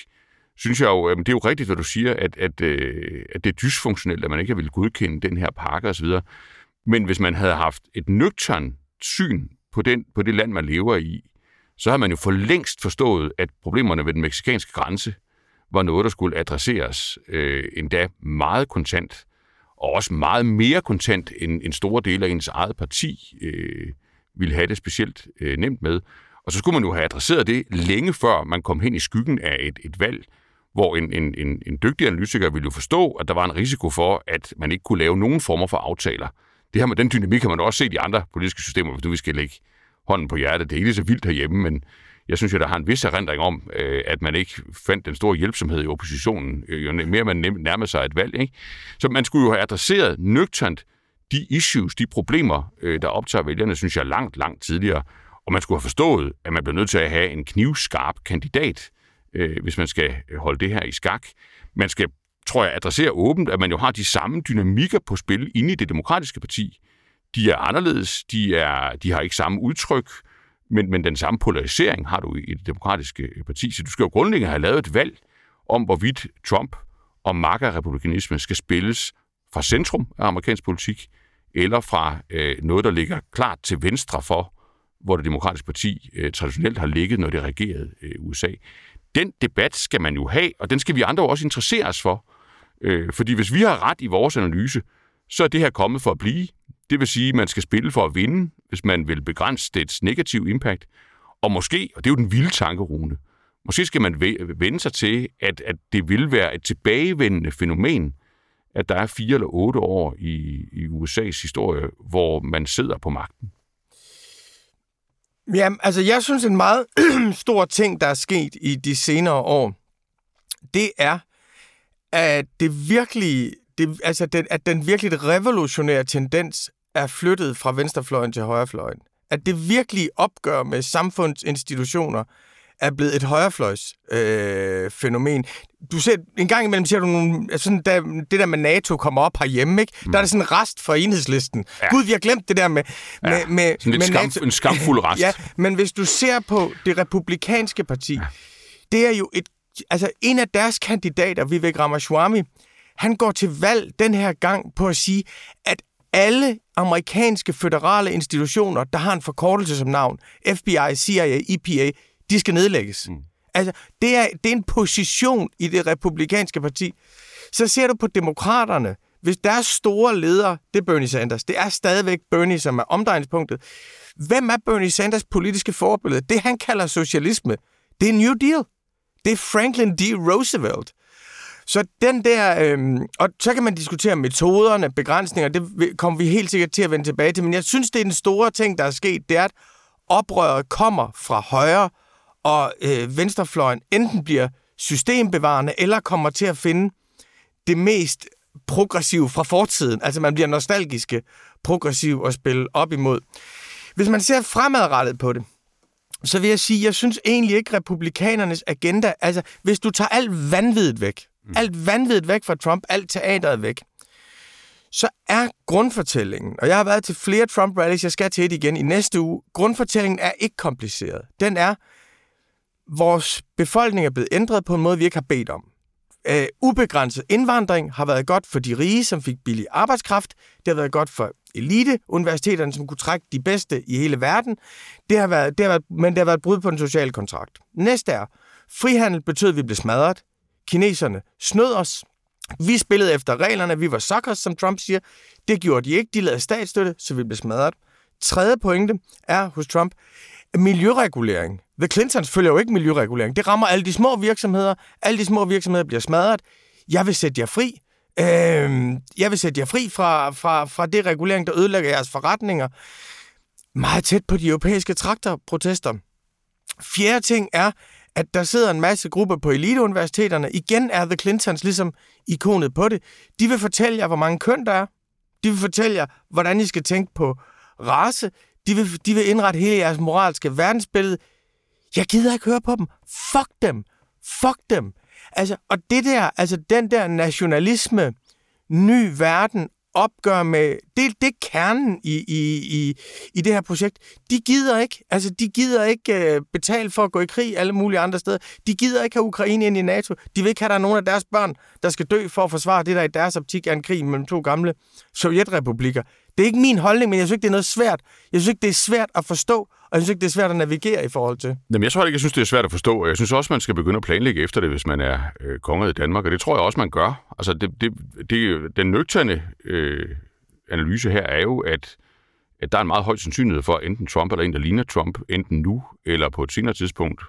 synes jeg jo, at det er jo rigtigt, hvad du siger, at, at, øh, at det er dysfunktionelt, at man ikke vil godkende den her pakke osv. Men hvis man havde haft et nøgtern syn på, den, på det land, man lever i, så har man jo for længst forstået, at problemerne ved den meksikanske grænse var noget, der skulle adresseres øh, endda meget kontant, og også meget mere kontant, end en stor del af ens eget parti øh, ville have det specielt øh, nemt med. Og så skulle man jo have adresseret det længe før man kom hen i skyggen af et, et valg, hvor en, en, en, en dygtig analytiker ville jo forstå, at der var en risiko for, at man ikke kunne lave nogen former for aftaler, det her med den dynamik har man også set i andre politiske systemer, hvis nu vi skal lægge hånden på hjertet. Det er ikke så vildt herhjemme, men jeg synes jo, der har en vis erindring om, øh, at man ikke fandt den store hjælpsomhed i oppositionen, øh, jo mere man nærmede sig et valg. Ikke? Så man skulle jo have adresseret nøgternt de issues, de problemer, øh, der optager vælgerne, synes jeg langt, langt tidligere. Og man skulle have forstået, at man bliver nødt til at have en knivskarp kandidat, øh, hvis man skal holde det her i skak. Man skal tror jeg, adresserer åbent, at man jo har de samme dynamikker på spil inde i det demokratiske parti. De er anderledes, de, er, de har ikke samme udtryk, men, men den samme polarisering har du i det demokratiske øh, parti. Så du skal jo grundlæggende have lavet et valg om, hvorvidt Trump og MAGA-republikanisme skal spilles fra centrum af amerikansk politik, eller fra øh, noget, der ligger klart til venstre for, hvor det demokratiske parti øh, traditionelt har ligget, når det regerede øh, USA. Den debat skal man jo have, og den skal vi andre også interessere os for. Øh, fordi hvis vi har ret i vores analyse, så er det her kommet for at blive. Det vil sige, at man skal spille for at vinde, hvis man vil begrænse dets negative impact. Og måske, og det er jo den vilde tankerune, måske skal man vende sig til, at, at det vil være et tilbagevendende fænomen, at der er fire eller otte år i, i USA's historie, hvor man sidder på magten. Ja, altså jeg synes en meget stor ting, der er sket i de senere år, det er, at det virkelig, det, altså den, at den virkelig revolutionære tendens er flyttet fra venstrefløjen til højrefløjen. At det virkelige opgør med samfundsinstitutioner er blevet et højrefløjs øh, fænomen. Du ser, en gang imellem ser du nogle, altså sådan, der, det der med NATO kommer op herhjemme, ikke? Mm. der er der sådan en rest for enhedslisten. Ja. Gud, vi har glemt det der med... Ja, med, med sådan med skam, NATO. en skamfuld rest. Ja, men hvis du ser på det republikanske parti, ja. det er jo et... Altså, en af deres kandidater, Vivek Ramaswamy, han går til valg den her gang på at sige, at alle amerikanske føderale institutioner, der har en forkortelse som navn, FBI, CIA, EPA, de skal nedlægges. Mm. Altså, det er, det er en position i det republikanske parti. Så ser du på demokraterne. Hvis deres store leder, det er Bernie Sanders, det er stadigvæk Bernie, som er omdrejningspunktet. Hvem er Bernie Sanders politiske forbillede? Det, han kalder socialisme, det er New Deal. Det er Franklin D. Roosevelt. Så den der, øh, og så kan man diskutere metoderne, begrænsninger, det kommer vi helt sikkert til at vende tilbage til, men jeg synes, det er den store ting, der er sket, det er, at oprøret kommer fra højre, og øh, venstrefløjen enten bliver systembevarende, eller kommer til at finde det mest progressive fra fortiden. Altså man bliver nostalgiske, progressiv og spille op imod. Hvis man ser fremadrettet på det, så vil jeg sige, jeg synes egentlig ikke republikanernes agenda, altså hvis du tager alt vanvittigt væk, mm. alt vanvittigt væk fra Trump, alt teateret væk, så er grundfortællingen, og jeg har været til flere Trump-rallies, jeg skal til et igen i næste uge, grundfortællingen er ikke kompliceret. Den er, vores befolkning er blevet ændret på en måde, vi ikke har bedt om. Øh, ubegrænset indvandring har været godt for de rige, som fik billig arbejdskraft. Det har været godt for elite-universiteterne, som kunne trække de bedste i hele verden. Det har været, det har været, men det har været brud på den sociale kontrakt. Næste er, frihandel betød, at vi blev smadret. Kineserne snød os. Vi spillede efter reglerne. Vi var suckers, som Trump siger. Det gjorde de ikke. De lavede statsstøtte, så vi blev smadret. Tredje pointe er hos Trump, miljøregulering. The Clintons følger jo ikke miljøregulering. Det rammer alle de små virksomheder. Alle de små virksomheder bliver smadret. Jeg vil sætte jer fri. Øh, jeg vil sætte jer fri fra, fra, fra det regulering, der ødelægger jeres forretninger. Meget tæt på de europæiske traktorprotester. Fjerde ting er, at der sidder en masse grupper på eliteuniversiteterne. Igen er The Clintons ligesom ikonet på det. De vil fortælle jer, hvor mange køn der er. De vil fortælle jer, hvordan I skal tænke på race. De vil, de vil indrette hele jeres moralske verdensbillede. Jeg gider ikke høre på dem. Fuck dem. Fuck dem. Altså, og det der, altså den der nationalisme, ny verden, opgør med, det, det er kernen i, i, i, i det her projekt. De gider ikke, altså de gider ikke øh, betale for at gå i krig alle mulige andre steder. De gider ikke have Ukraine ind i NATO. De vil ikke have, at der er nogen af deres børn, der skal dø for at forsvare det, der i deres optik er en krig mellem to gamle sovjetrepublikker. Det er ikke min holdning, men jeg synes ikke, det er noget svært. Jeg synes ikke, det er svært at forstå, og jeg synes ikke, det er svært at navigere i forhold til. Jamen, jeg tror ikke, jeg synes, det er svært at forstå, og jeg synes også, man skal begynde at planlægge efter det, hvis man er øh, konge i Danmark, og det tror jeg også, man gør. Altså, det, det, det, den nøgterne øh, analyse her er jo, at, at der er en meget høj sandsynlighed for, at enten Trump eller en, der ligner Trump, enten nu eller på et senere tidspunkt,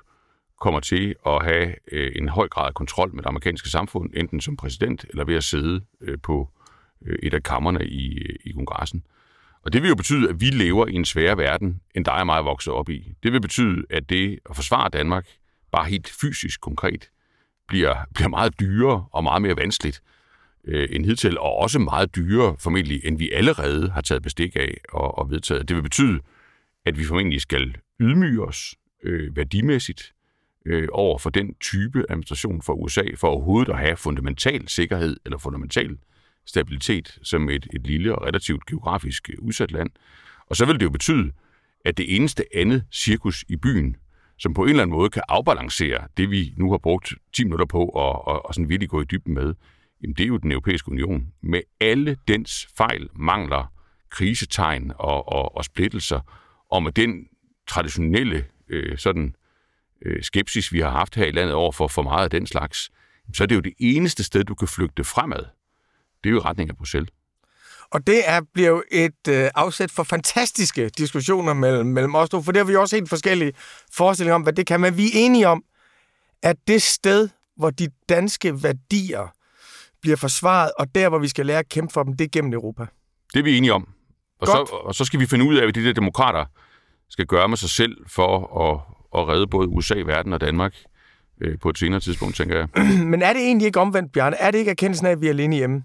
kommer til at have øh, en høj grad af kontrol med det amerikanske samfund, enten som præsident eller ved at sidde øh, på øh, Øh, et af kammerne i, øh, i kongressen. Og det vil jo betyde, at vi lever i en sværere verden, end dig og mig er vokset op i. Det vil betyde, at det at forsvare Danmark, bare helt fysisk konkret, bliver, bliver meget dyrere og meget mere vanskeligt øh, end hidtil, og også meget dyrere formentlig, end vi allerede har taget bestik af og, og vedtaget. Det vil betyde, at vi formentlig skal ydmyge os øh, værdimæssigt øh, over for den type administration fra USA, for overhovedet at have fundamental sikkerhed eller fundamental stabilitet som et, et lille og relativt geografisk øh, udsat land. Og så vil det jo betyde, at det eneste andet cirkus i byen, som på en eller anden måde kan afbalancere det, vi nu har brugt 10 minutter på og, og, og sådan virkelig gå i dybden med, jamen det er jo den europæiske union. Med alle dens fejl, mangler, krisetegn og, og, og splittelser, og med den traditionelle øh, sådan, øh, skepsis, vi har haft her i landet over for for meget af den slags, så er det jo det eneste sted, du kan flygte fremad. Det er jo retning af Bruxelles. Og det er, bliver jo et øh, afsæt for fantastiske diskussioner mellem, mellem os to, for det har vi også helt forskellige forestillinger om, hvad det kan. Men vi er enige om, at det sted, hvor de danske værdier bliver forsvaret, og der, hvor vi skal lære at kæmpe for dem, det er gennem Europa. Det er vi enige om. Og, så, og så skal vi finde ud af, hvad de der demokrater skal gøre med sig selv for at, at redde både USA, verden og Danmark øh, på et senere tidspunkt, tænker jeg. Men er det egentlig ikke omvendt, Bjarne? Er det ikke erkendelsen af, at vi er alene hjemme?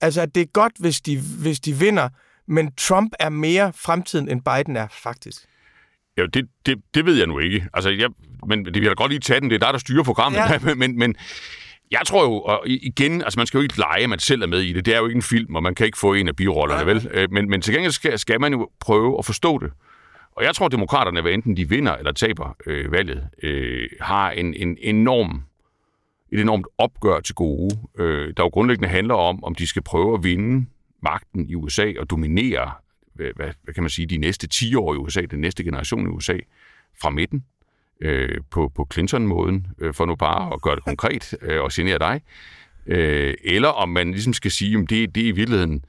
Altså, at det er godt, hvis de, hvis de vinder, men Trump er mere fremtiden, end Biden er, faktisk. Ja, det, det, det ved jeg nu ikke. Altså, jeg, men det vil jeg da godt lige tage den. Det er der, der styrer programmet. Ja. men, men, jeg tror jo, og igen, altså man skal jo ikke lege, at man selv er med i det. Det er jo ikke en film, og man kan ikke få en af birollerne, vel? Øh, men, men til gengæld skal, skal man jo prøve at forstå det. Og jeg tror, at demokraterne, hvad enten de vinder eller taber øh, valget, øh, har en, en enorm, et enormt opgør til gode, øh, der jo grundlæggende handler om, om de skal prøve at vinde magten i USA og dominere, hvad, hvad, hvad kan man sige, de næste 10 år i USA, den næste generation i USA, fra midten øh, på, på Clinton-måden, øh, for nu bare at gøre det konkret øh, og genere dig, øh, eller om man ligesom skal sige, at det, det er i virkeligheden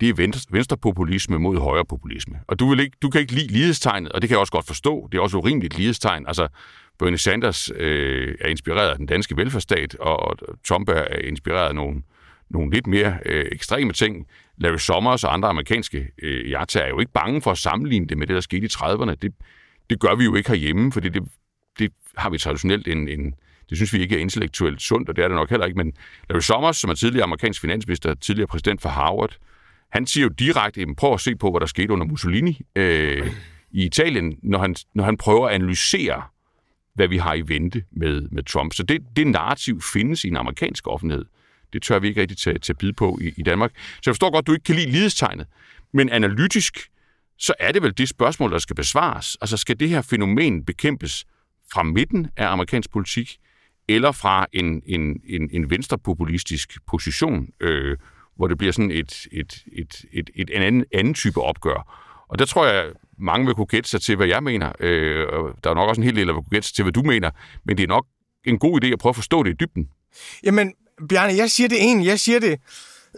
det er venstre, venstrepopulisme mod højrepopulisme. Og du, vil ikke, du kan ikke lide lighedstegnet, og det kan jeg også godt forstå. Det er også urimeligt lighedstegn. Altså, Bernie Sanders øh, er inspireret af den danske velfærdsstat, og, og Trump er inspireret af nogle, nogle lidt mere øh, ekstreme ting. Larry Summers og andre amerikanske øh, jagttager er jo ikke bange for at sammenligne det med det, der skete i 30'erne. Det, det gør vi jo ikke herhjemme, fordi det, det har vi traditionelt en, en, det synes vi ikke er intellektuelt sundt, og det er det nok heller ikke. Men Larry Summers, som er tidligere amerikansk finansminister, tidligere præsident for Harvard, han siger jo direkte, prøv at se på, hvad der skete under Mussolini øh, i Italien, når han, når han prøver at analysere, hvad vi har i vente med, med Trump. Så det, det narrativ findes i en amerikansk offentlighed. Det tør vi ikke rigtig tage, tage bid på i, i Danmark. Så jeg forstår godt, at du ikke kan lide lidestegnet. Men analytisk, så er det vel det spørgsmål, der skal besvares. Altså skal det her fænomen bekæmpes fra midten af amerikansk politik, eller fra en, en, en, en venstrepopulistisk position, øh, hvor det bliver sådan et, et, et, et, et en anden, anden type opgør. Og der tror jeg, mange vil kunne gætte sig til, hvad jeg mener. Øh, der er nok også en hel del, der vil kunne gætte sig til, hvad du mener. Men det er nok en god idé at prøve at forstå det i dybden. Jamen, Bjarne, jeg siger det egentlig. Jeg siger det,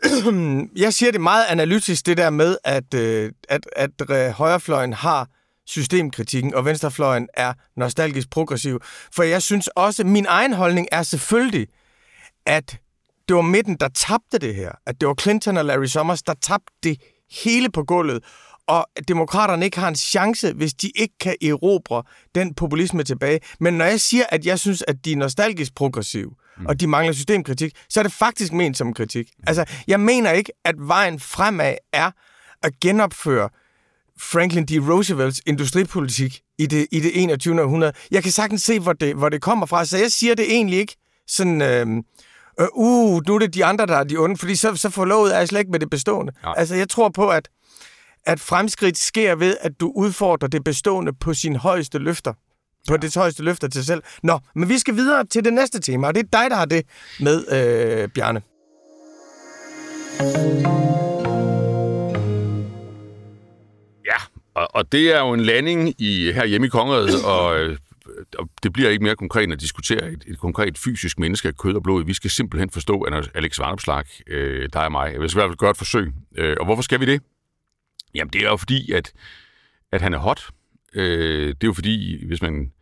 jeg siger det meget analytisk, det der med, at, øh, at, at, at højrefløjen har systemkritikken, og venstrefløjen er nostalgisk progressiv. For jeg synes også, min egen holdning er selvfølgelig, at det var midten, der tabte det her. At det var Clinton og Larry Summers, der tabte det hele på gulvet. Og at demokraterne ikke har en chance, hvis de ikke kan erobre den populisme tilbage. Men når jeg siger, at jeg synes, at de er nostalgisk progressive, mm. og de mangler systemkritik, så er det faktisk ment som kritik. Mm. Altså, jeg mener ikke, at vejen fremad er at genopføre Franklin D. Roosevelts industripolitik i det, i det 21. århundrede. Jeg kan sagtens se, hvor det, hvor det kommer fra, så jeg siger det egentlig ikke sådan... Øh, øh, uh, nu er det de andre, der er de onde, fordi så, så forlovet er jeg slet ikke med det bestående. Ja. Altså, jeg tror på, at, at fremskridt sker ved, at du udfordrer det bestående på sin højeste løfter. På ja. det højeste løfter til selv. Nå, men vi skal videre til det næste tema, og det er dig, der har det med, øh, Bjarne. Ja, og, og det er jo en landing i her hjemme i kongeriget, og øh, og det bliver ikke mere konkret end at diskutere et, et konkret fysisk menneske af kød og blod. Vi skal simpelthen forstå, at Alex Varnopslag, øh, dig og mig, jeg vil i hvert fald gøre et forsøg. Øh, og hvorfor skal vi det? Jamen, det er jo fordi, at, at han er hot. Øh, det er jo fordi, hvis man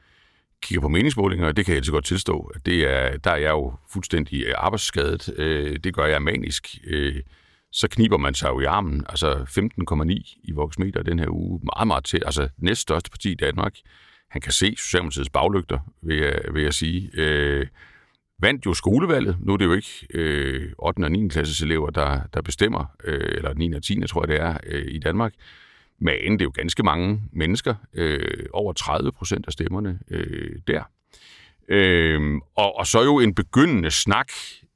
kigger på meningsmålinger, det kan jeg altid godt tilstå, at det er, der er jeg jo fuldstændig øh, arbejdsskadet. Øh, det gør jeg manisk. Øh, så kniber man sig jo i armen. Altså 15,9 i voksmeter den her uge. Meget, meget til. Altså næststørste parti i Danmark han kan se Socialdemokratiets baglygter, vil jeg, vil jeg sige. Øh, vandt jo skolevalget. Nu er det jo ikke øh, 8. og 9. klasses elever, der, der bestemmer, øh, eller 9. og 10. tror jeg det er, øh, i Danmark. Men det er jo ganske mange mennesker, øh, over 30 procent af stemmerne øh, der. Øh, og, og så jo en begyndende snak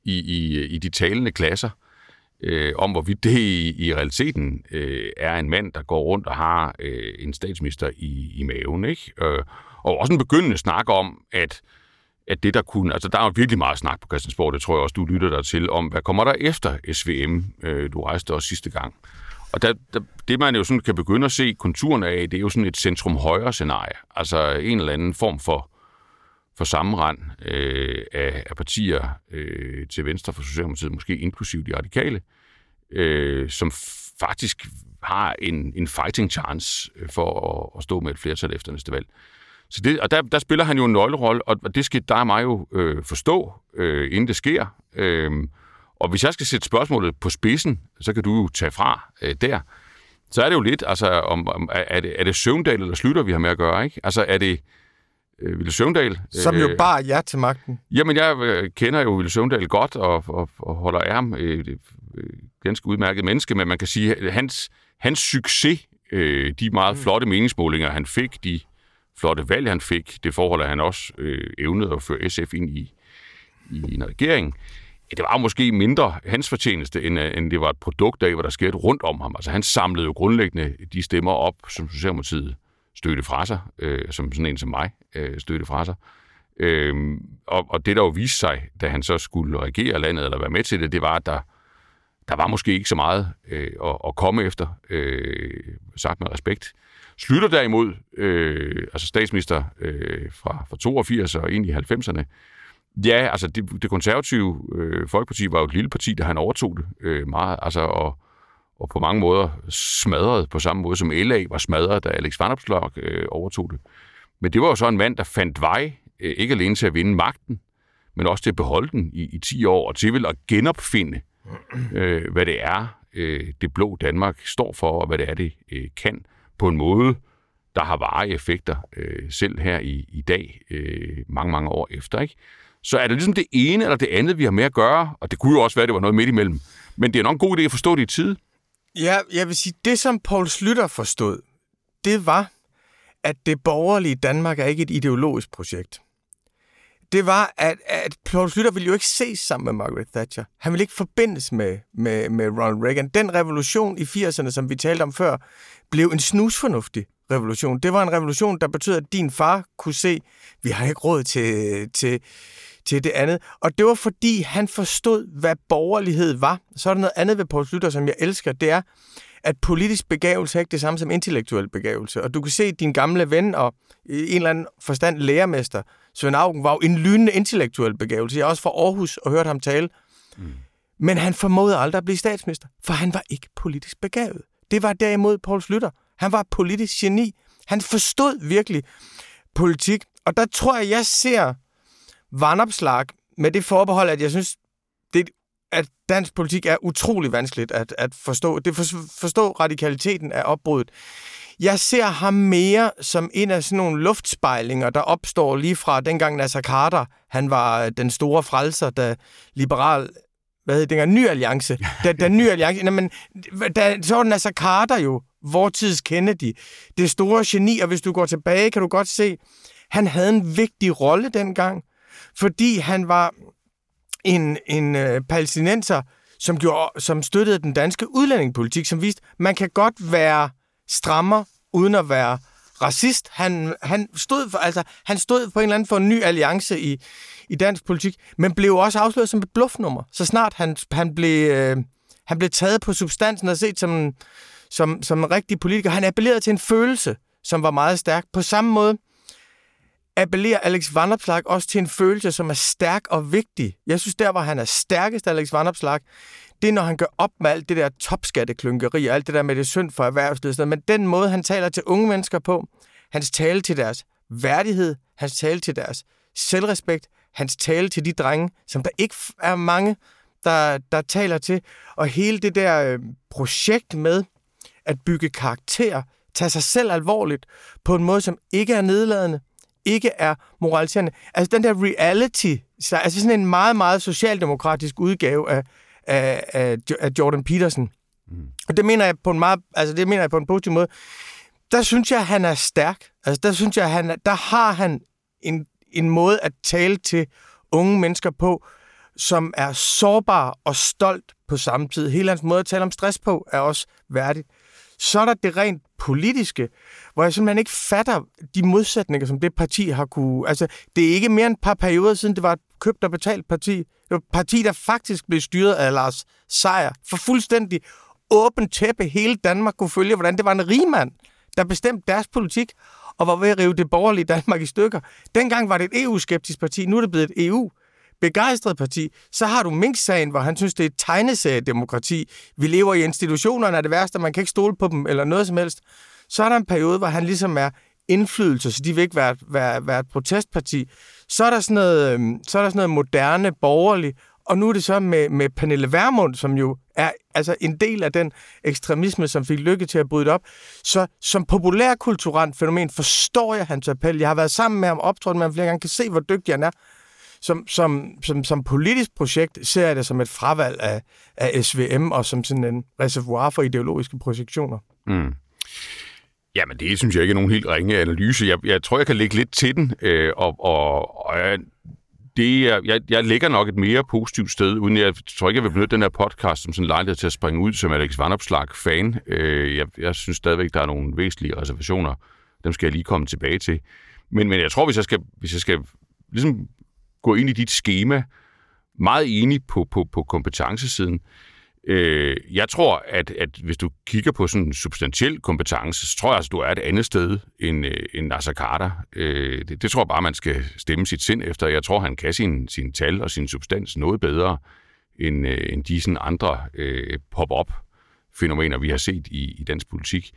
i, i, i de talende klasser øh, om, hvorvidt det i, i realiteten øh, er en mand, der går rundt og har øh, en statsminister i, i maven. Ikke? Øh, og også en begyndende snak om, at at det der kunne, altså der er jo virkelig meget snak på Christiansborg, det tror jeg også, du lytter der til, om hvad kommer der efter SVM, øh, du rejste også sidste gang. Og der, der, det man jo sådan kan begynde at se konturen af, det er jo sådan et centrum-højre scenarie, altså en eller anden form for for sammenrend øh, af, af partier øh, til venstre for Socialdemokratiet, måske inklusive de radikale, øh, som faktisk har en, en fighting chance øh, for at, at stå med et flertal efter næste valg. Så det, og der, der spiller han jo en nøglerolle, og det skal dig og mig jo øh, forstå, øh, inden det sker. Øh, og hvis jeg skal sætte spørgsmålet på spidsen, så kan du jo tage fra øh, der. Så er det jo lidt, altså, om, om, er, det, er det Søvndal eller Slytter, vi har med at gøre, ikke? Altså, er det, øh, Ville Søvndal. Som jo øh, bare ja til magten. Jamen, jeg øh, kender jo Ville Søvndal godt og, og, og holder af ham. Øh, øh, ganske udmærket menneske, men man kan sige, at hans, hans succes, øh, de meget mm. flotte meningsmålinger, han fik, de flotte valg, han fik, det forhold, at han også øh, evnede at føre SF ind i, i en regering, det var måske mindre hans fortjeneste, end, øh, end det var et produkt af, hvad der skete rundt om ham. Altså han samlede jo grundlæggende de stemmer op, som Socialdemokratiet støtte fra sig, øh, som sådan en som mig øh, støtte fra sig. Øh, og, og det, der jo viste sig, da han så skulle regere landet, eller være med til det, det var, at der, der var måske ikke så meget øh, at, at komme efter, øh, sagt med respekt. Slutter derimod, øh, altså statsminister øh, fra, fra 82 og ind i 90'erne, ja, altså det, det konservative øh, Folkeparti var jo et lille parti, da han overtog det øh, meget, altså og, og på mange måder smadret på samme måde som LA var smadret, da Alex Van Opslag øh, overtog det. Men det var jo så en mand, der fandt vej, øh, ikke alene til at vinde magten, men også til at beholde den i, i 10 år, og til vel at genopfinde, øh, hvad det er, øh, det blå Danmark står for, og hvad det er, det øh, kan, på en måde, der har varige effekter, øh, selv her i, i dag, øh, mange, mange år efter. Ikke? Så er det ligesom det ene eller det andet, vi har med at gøre, og det kunne jo også være, at det var noget midt imellem. Men det er nok en god idé at forstå det i tid. Ja, jeg vil sige, det som Paul Slytter forstod, det var, at det borgerlige Danmark er ikke et ideologisk projekt. Det var, at, at Paul Slytter ville jo ikke ses sammen med Margaret Thatcher. Han ville ikke forbindes med, med, med Ronald Reagan. Den revolution i 80'erne, som vi talte om før, blev en snusfornuftig revolution. Det var en revolution, der betød, at din far kunne se, vi har ikke råd til, til, til det andet. Og det var fordi, han forstod, hvad borgerlighed var. Så er der noget andet ved Paul Slytter, som jeg elsker, det er, at politisk begavelse er ikke det samme som intellektuel begavelse. Og du kan se, at din gamle ven og i en eller anden forstand lærermester, Svend Augen, var jo en lynende intellektuel begavelse. Jeg har også fra Aarhus og hørt ham tale. Mm. Men han formåede aldrig at blive statsminister, for han var ikke politisk begavet. Det var derimod Poul Slytter. Han var politisk geni. Han forstod virkelig politik. Og der tror jeg, jeg ser vandopslag med det forbehold, at jeg synes, det, at dansk politik er utrolig vanskeligt at, at forstå. Det for, forstå radikaliteten af opbruddet. Jeg ser ham mere som en af sådan nogle luftspejlinger, der opstår lige fra dengang Nasser Carter, han var den store frelser, da liberal hvad hedder det, ny alliance. Da, da ny alliance, jamen, da, så var Nasser Carter jo vortids Kennedy, det store geni, og hvis du går tilbage, kan du godt se, han havde en vigtig rolle dengang fordi han var en, en øh, palæstinenser, som, gjorde, som støttede den danske udlændingepolitik, som viste, man kan godt være strammer, uden at være racist. Han, han, stod for, altså, han stod på en eller anden for en ny alliance i, i dansk politik, men blev også afsløret som et bluffnummer. Så snart han, han, blev, øh, han blev taget på substansen og set som, som, som en rigtig politiker. Han appellerede til en følelse, som var meget stærk. På samme måde appellerer Alex Van også til en følelse, som er stærk og vigtig. Jeg synes, der hvor han er stærkest, Alex Van det er, når han gør op med alt det der topskatteklynkeri og alt det der med det synd for erhvervslivet. Men den måde, han taler til unge mennesker på, hans tale til deres værdighed, hans tale til deres selvrespekt, hans tale til de drenge, som der ikke er mange, der, der taler til, og hele det der øh, projekt med at bygge karakter, tage sig selv alvorligt på en måde, som ikke er nedladende, ikke er moraliserende. Altså den der reality, altså sådan en meget, meget socialdemokratisk udgave af, af, af, af Jordan Peterson. Mm. Og det mener jeg på en meget, altså det mener jeg på en positiv måde. Der synes jeg, han er stærk. Altså der synes jeg, han, der har han en, en måde at tale til unge mennesker på, som er sårbar og stolt på samme tid. Hele hans måde at tale om stress på er også værdigt. Så er der det rent politiske, hvor jeg simpelthen ikke fatter de modsætninger, som det parti har kunne... Altså, det er ikke mere end et par perioder siden, det var et købt og betalt parti. Det var et parti, der faktisk blev styret af Lars Seier. For fuldstændig åben tæppe hele Danmark kunne følge, hvordan det var en rigmand, der bestemte deres politik, og var ved at rive det borgerlige Danmark i stykker. Dengang var det et EU-skeptisk parti, nu er det blevet et EU begejstret parti, så har du Mink-sagen, hvor han synes, det er et tegneseriedemokrati. Vi lever i institutionerne er det værste, man kan ikke stole på dem, eller noget som helst. Så er der en periode, hvor han ligesom er indflydelse, så de vil ikke være, være, være et protestparti. Så er der sådan noget, øhm, så er der sådan noget moderne, borgerlig, og nu er det så med, med Pernille Vermund, som jo er altså en del af den ekstremisme, som fik lykke til at bryde det op. Så som populærkulturelt fænomen forstår jeg hans appel. Jeg har været sammen med ham, optrådt med ham flere gange, kan se, hvor dygtig han er som, som, som, som politisk projekt ser jeg det som et fravalg af, af SVM og som sådan en reservoir for ideologiske projektioner. Mm. Jamen, det synes jeg ikke er nogen helt ringe analyse. Jeg, jeg tror, jeg kan lægge lidt til den, øh, og, og, og jeg, det er, jeg, jeg ligger nok et mere positivt sted, uden jeg tror ikke, jeg vil benytte den her podcast som sådan en lejlighed til at springe ud som Alex Vanopslag-fan. Øh, jeg, jeg synes stadigvæk, der er nogle væsentlige reservationer. Dem skal jeg lige komme tilbage til. Men, men jeg tror, hvis jeg skal, hvis jeg skal ligesom gå ind i dit schema, meget enig på, på, på kompetencesiden, Øh, jeg tror, at, at hvis du kigger på sådan en substantiel kompetence, så tror jeg, at du er et andet sted end, øh, end Nasser Carter. Øh, det, det tror jeg bare, man skal stemme sit sind efter. Jeg tror, han kan sin, sin tal og sin substans noget bedre end, øh, end de sådan andre øh, pop-up fænomener, vi har set i, i dansk politik.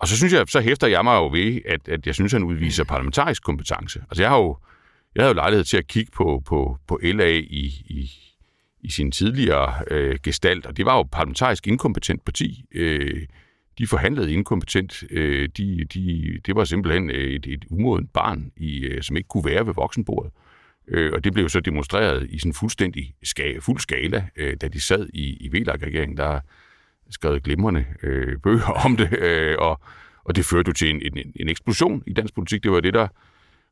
Og så synes jeg, så hæfter jeg mig jo ved, at, at jeg synes, han udviser parlamentarisk kompetence. Altså jeg har jo, jeg havde jo lejlighed til at kigge på, på, på LA i, i, i sin tidligere øh, gestalt, og det var jo parlamentarisk inkompetent parti. Øh, de forhandlede inkompetent. Øh, de, de, det var simpelthen øh, et, et umodent barn, i, øh, som ikke kunne være ved voksenbordet. Øh, og det blev så demonstreret i sådan fuldstændig ska, fuld skala, øh, da de sad i, i VLAG-regeringen, der skrev glimrende øh, bøger om det, øh, og, og det førte jo til en, en, en eksplosion i dansk politik. Det var det, der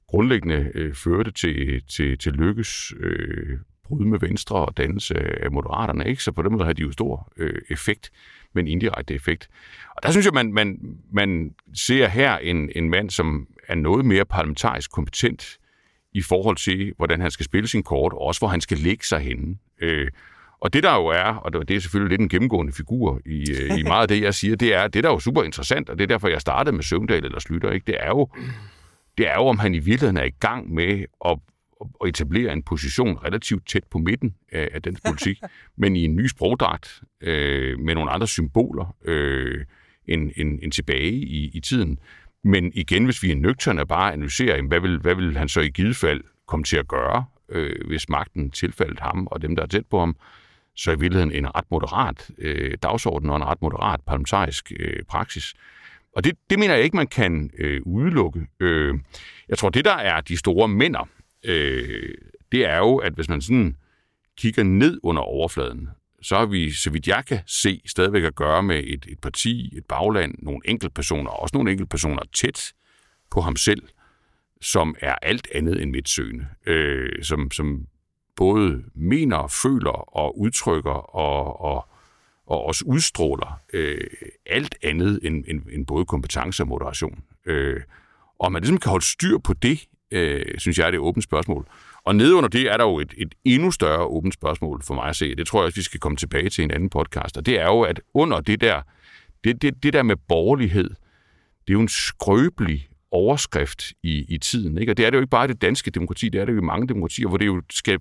grundlæggende øh, førte til, til, til lykkes øh, brud med Venstre og dannelse af Moderaterne, ikke? Så på den måde havde de jo stor øh, effekt, men indirekte effekt. Og der synes jeg, man, man, man ser her en, en mand, som er noget mere parlamentarisk kompetent i forhold til, hvordan han skal spille sin kort, og også hvor han skal lægge sig henne. Øh, og det der jo er, og det er selvfølgelig lidt en gennemgående figur i, øh, i meget af det, jeg siger, det er, det der er jo super interessant, og det er derfor, jeg startede med Søvndal eller Slytter, ikke? det er jo, det er jo, om han i virkeligheden er i gang med at at etablere en position relativt tæt på midten af, af dansk politik, men i en ny sprogdragt øh, med nogle andre symboler øh, end, end, end tilbage i, i tiden. Men igen, hvis vi er nøgterne bare analyserer, hvad vil, hvad vil han så i givet fald komme til at gøre, øh, hvis magten tilfældet ham og dem, der er tæt på ham, så i virkeligheden en ret moderat øh, dagsorden og en ret moderat parlamentarisk øh, praksis. Og det, det mener jeg ikke, man kan øh, udelukke. Øh, jeg tror, det der er de store mænder, øh, det er jo, at hvis man sådan kigger ned under overfladen, så har vi, så vidt jeg kan se, stadigvæk at gøre med et, et parti, et bagland, nogle enkeltpersoner, også nogle enkeltpersoner tæt på ham selv, som er alt andet end midtsøgende, øh, som, som både mener, føler og udtrykker og, og, og også udstråler øh, alt andet end, end, end både kompetence og moderation. Øh, og man ligesom kan holde styr på det øh, synes jeg er det åbent spørgsmål. Og nedenunder det er der jo et, et endnu større åbent spørgsmål for mig at se. Det tror jeg også, vi skal komme tilbage til en anden podcast. Og det er jo, at under det der, det, det, det der med borgerlighed, det er jo en skrøbelig overskrift i, i tiden. Ikke? Og det er det jo ikke bare i det danske demokrati, det er det jo i mange demokratier, hvor det jo skal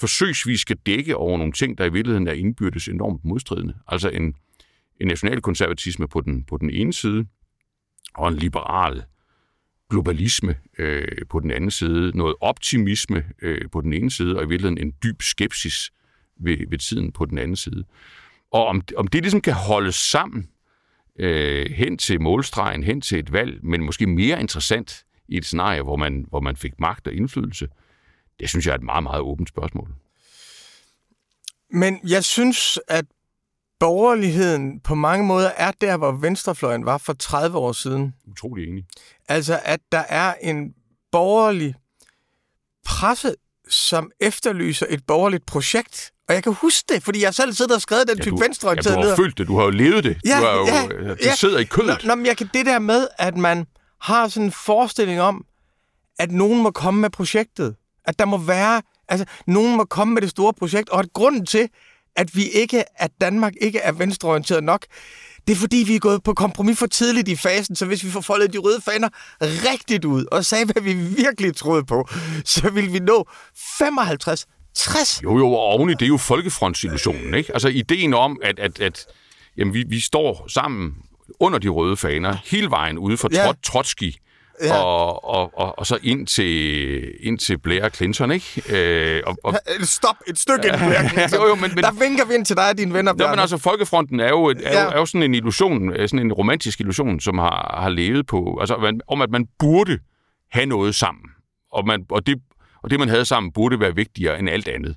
forsøgsvis skal dække over nogle ting, der i virkeligheden er indbyrdes enormt modstridende. Altså en, en nationalkonservatisme på den, på den ene side, og en liberal globalisme øh, på den anden side, noget optimisme øh, på den ene side, og i virkeligheden en dyb skepsis ved, ved tiden på den anden side. Og om, om det ligesom kan holdes sammen øh, hen til målstregen, hen til et valg, men måske mere interessant i et scenarie, hvor man, hvor man fik magt og indflydelse, det synes jeg er et meget, meget åbent spørgsmål. Men jeg synes, at borgerligheden på mange måder er der, hvor venstrefløjen var for 30 år siden. Utrolig enig. Altså, at der er en borgerlig presse, som efterlyser et borgerligt projekt. Og jeg kan huske det, fordi jeg selv sidder og skrevet den ja, type venstreorienterede Ja, du har følt det, du har jo levet det. Ja, du jo, ja, det ja. sidder i kødet. Nå, nå, men jeg kan det der med, at man har sådan en forestilling om, at nogen må komme med projektet. At der må være, altså, nogen må komme med det store projekt, og at grunden til, at vi ikke, at Danmark ikke er venstreorienteret nok, det er fordi, vi er gået på kompromis for tidligt i fasen, så hvis vi får foldet de røde faner rigtigt ud og sagde, hvad vi virkelig troede på, så vil vi nå 55 60. Jo, jo, og oveni, det er jo folkefrontsillusionen, ikke? Altså ideen om, at, at, at jamen, vi, vi står sammen under de røde faner, hele vejen ude for ja. Trotsky, Ja. Og, og, og, og så ind til, ind til Blair Clinton, ikke? Øh, og, og... Stop et stykke ind Blair Clinton. jo, jo, men, men... Der vinker vi ind til dig og dine venner, Bjarne. Ja, men altså, Folkefronten er jo, er, ja. jo, er jo sådan en illusion, øh, sådan en romantisk illusion, som har, har levet på, altså om at man burde have noget sammen. Og, man, og, det, og det, man havde sammen, burde være vigtigere end alt andet.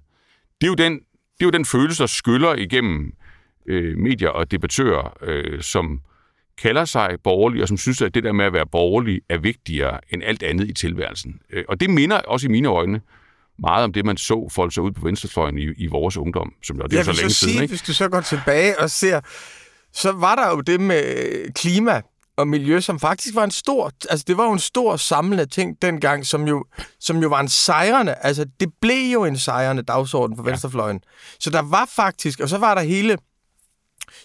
Det er jo den, det er jo den følelse, der skyller igennem øh, medier og debattører, øh, som kalder sig borgerlige, og som synes, at det der med at være borgerlig er vigtigere end alt andet i tilværelsen. Øh, og det minder også i mine øjne meget om det, man så folk sig ud på venstrefløjen i, i vores ungdom, som jo, det er Jeg så længe så siden. sige, Ikke? hvis du så går tilbage og ser, så var der jo det med klima og miljø, som faktisk var en stor, altså det var jo en stor samlende ting dengang, som jo, som jo var en sejrende, altså det blev jo en sejrende dagsorden for venstrefløjen. Så der var faktisk, og så var der hele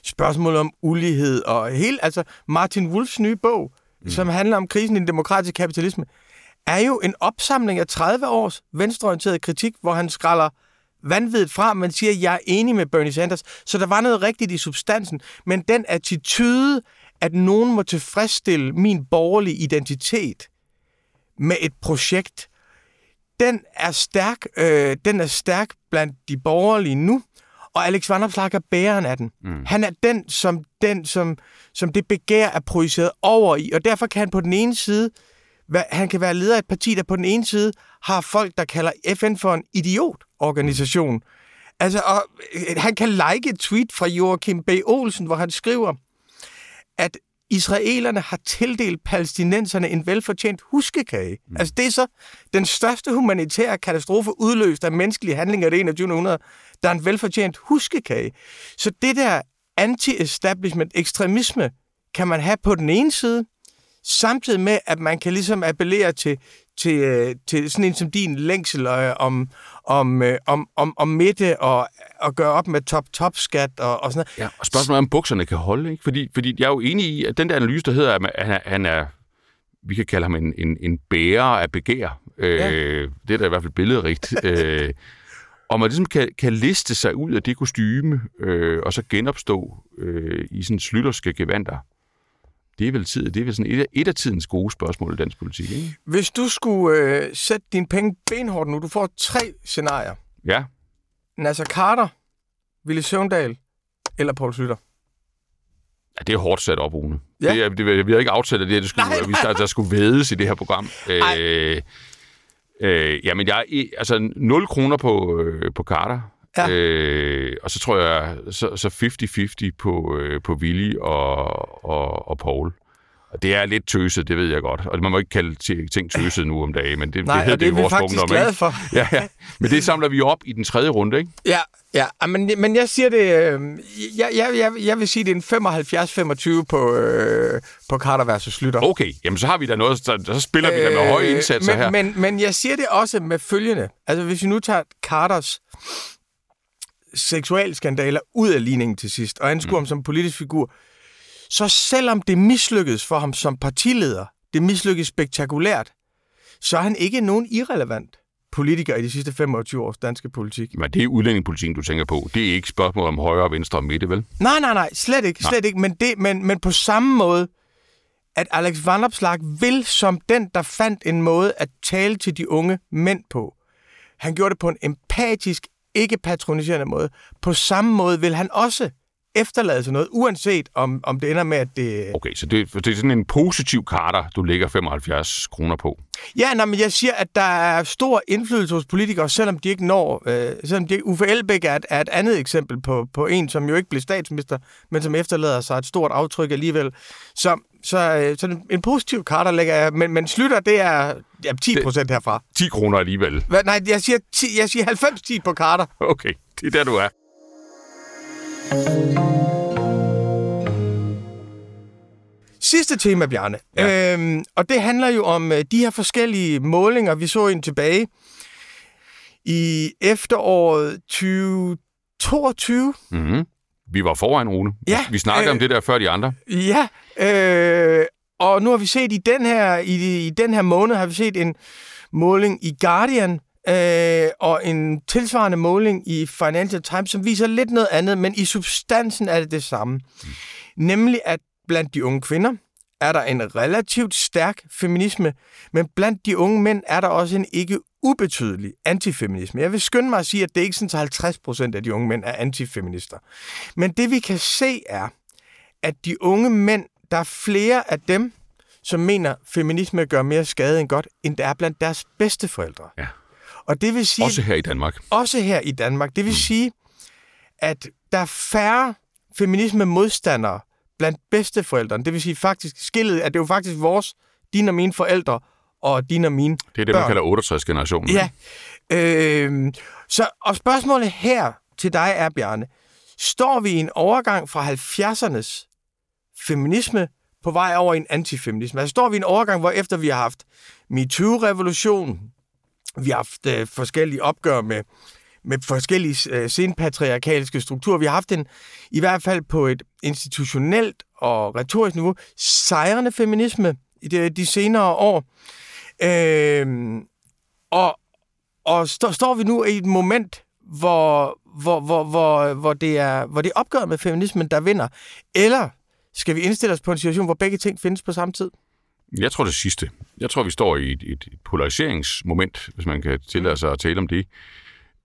spørgsmålet om ulighed, og hele, altså Martin Wolfs nye bog, mm. som handler om krisen i den demokratiske kapitalisme, er jo en opsamling af 30 års venstreorienteret kritik, hvor han skralder vanvittigt fra, men siger, at jeg er enig med Bernie Sanders. Så der var noget rigtigt i substansen. Men den attitude, at nogen må tilfredsstille min borgerlige identitet med et projekt, den er stærk, øh, den er stærk blandt de borgerlige nu, og Alex Van Opslark er bæreren af den. Mm. Han er den, som, den som, som det begær er projiceret over i, og derfor kan han på den ene side, han kan være leder af et parti, der på den ene side har folk, der kalder FN for en idiotorganisation. Altså, og, øh, han kan like et tweet fra Joachim B. Olsen, hvor han skriver, at israelerne har tildelt palæstinenserne en velfortjent huskekage. Mm. Altså det er så den største humanitære katastrofe udløst af menneskelige handlinger i det 21. århundrede, der er en velfortjent huskekage. Så det der anti-establishment ekstremisme kan man have på den ene side, samtidig med, at man kan ligesom appellere til, til, øh, til sådan en som din længsel øh, om, om, øh, om, om, om midte og, og gøre op med top-top-skat og, og sådan noget. Ja, og spørgsmålet er, om bukserne kan holde, ikke? Fordi, fordi jeg er jo enig i, at den der analyse, der hedder, at han er, han er vi kan kalde ham en, en, en bærer af begær. Øh, Ja. Det er da i hvert fald billedrigt. øh, og man ligesom kan, kan liste sig ud af det kostyme, øh, og så genopstå øh, i sådan slytterske gevanter. Det er vel, tid, det er vel sådan et, af- et af tidens gode spørgsmål i dansk politik, ikke? Hvis du skulle øh, sætte dine penge benhårdt nu, du får tre scenarier. Ja, Nasser Carter, Ville Søvndal eller Poul Slytter. Ja, det er hårdt sat op, Rune. Ja. Det er, det, vi har ikke aftalt, at det, det skulle, Nej. at vi, der, der skulle vedes i det her program. Nej. Øh, øh, jamen, jeg er altså 0 kroner på, øh, på Carter. Ja. Øh, og så tror jeg, så, så 50-50 på, øh, på Willy og, og, og Paul. Og det er lidt tøset, det ved jeg godt. Og man må ikke kalde ti- ting tøset nu om dagen, men det, Nej, det hedder det er i vores faktisk ungdom, glade for. Ja, ja. Men det samler vi op i den tredje runde, ikke? Ja, ja. Ah, Men, men jeg siger det... Øh, jeg, jeg, jeg, vil sige, det er en 75-25 på, øh, på Carter versus Slytter. Okay, jamen så har vi da noget, så, så spiller vi da med høje indsatser Øh, men, her. Men, men jeg siger det også med følgende. Altså, hvis vi nu tager Carters seksualskandaler ud af ligningen til sidst, og anskuer mm. ham som politisk figur, så selvom det mislykkedes for ham som partileder, det mislykkedes spektakulært, så er han ikke nogen irrelevant politiker i de sidste 25 års danske politik. Men det er udlændingepolitikken, du tænker på. Det er ikke spørgsmål om højre, venstre og midte, vel? Nej, nej, nej, slet ikke, slet ikke. Men, det, men, men på samme måde, at Alex Van Opslark vil som den, der fandt en måde at tale til de unge mænd på. Han gjorde det på en empatisk, ikke patroniserende måde. På samme måde vil han også efterlade sig noget, uanset om, om det ender med, at det... Okay, så det, det er sådan en positiv karter, du lægger 75 kroner på. Ja, nej, men jeg siger, at der er stor indflydelse hos politikere, selvom de ikke når... Øh, selvom de, Uffe Elbæk er et, er et andet eksempel på, på en, som jo ikke blev statsminister, men som efterlader sig et stort aftryk alligevel. Så, så, øh, så en, positiv karte lægger jeg, men, men slutter, det er ja, 10 procent herfra. 10 kroner alligevel. Hvad, nej, jeg siger, 10, jeg siger 90-10 på karter. Okay, det er der, du er. Sidste tema, Bjarne. Ja. Øhm, og det handler jo om øh, de her forskellige målinger. Vi så en tilbage i efteråret 2022. Mm-hmm. Vi var foran, Rune. Ja, Vi snakkede øh, om det der før de andre. Ja, øh, og nu har vi set i den her i, i den her måned har vi set en måling i Guardian øh, og en tilsvarende måling i Financial Times, som viser lidt noget andet, men i substansen er det det samme. Mm. Nemlig at blandt de unge kvinder er der en relativt stærk feminisme, men blandt de unge mænd er der også en ikke ubetydelig antifeminisme. Jeg vil skynde mig at sige, at det er ikke sådan, at 50 procent af de unge mænd er antifeminister. Men det vi kan se er, at de unge mænd, der er flere af dem, som mener, at feminisme gør mere skade end godt, end der er blandt deres bedsteforældre. Ja. Og det vil sige... Også her i Danmark. Også her i Danmark. Det vil mm. sige, at der er færre feminisme-modstandere blandt bedsteforældrene. Det vil sige faktisk, skillet, at det er jo faktisk vores, dine og mine forældre, og dine og mine Det er det, børn. man kalder 68-generationen. Ja. Øh, så, og spørgsmålet her til dig er, Bjarne, står vi i en overgang fra 70'ernes feminisme på vej over i en antifeminisme? Altså står vi i en overgang, hvor efter vi har haft MeToo-revolution, vi har haft øh, forskellige opgør med, med forskellige øh, senpatriarkalske strukturer. Vi har haft en, i hvert fald på et institutionelt og retorisk niveau, sejrende feminisme i de, de senere år. Øh, og og stå, står vi nu i et moment, hvor, hvor, hvor, hvor, hvor, det er, hvor det er opgøret med feminismen, der vinder? Eller skal vi indstille os på en situation, hvor begge ting findes på samme tid? Jeg tror det sidste. Jeg tror, vi står i et, et polariseringsmoment, hvis man kan tillade sig at tale om det.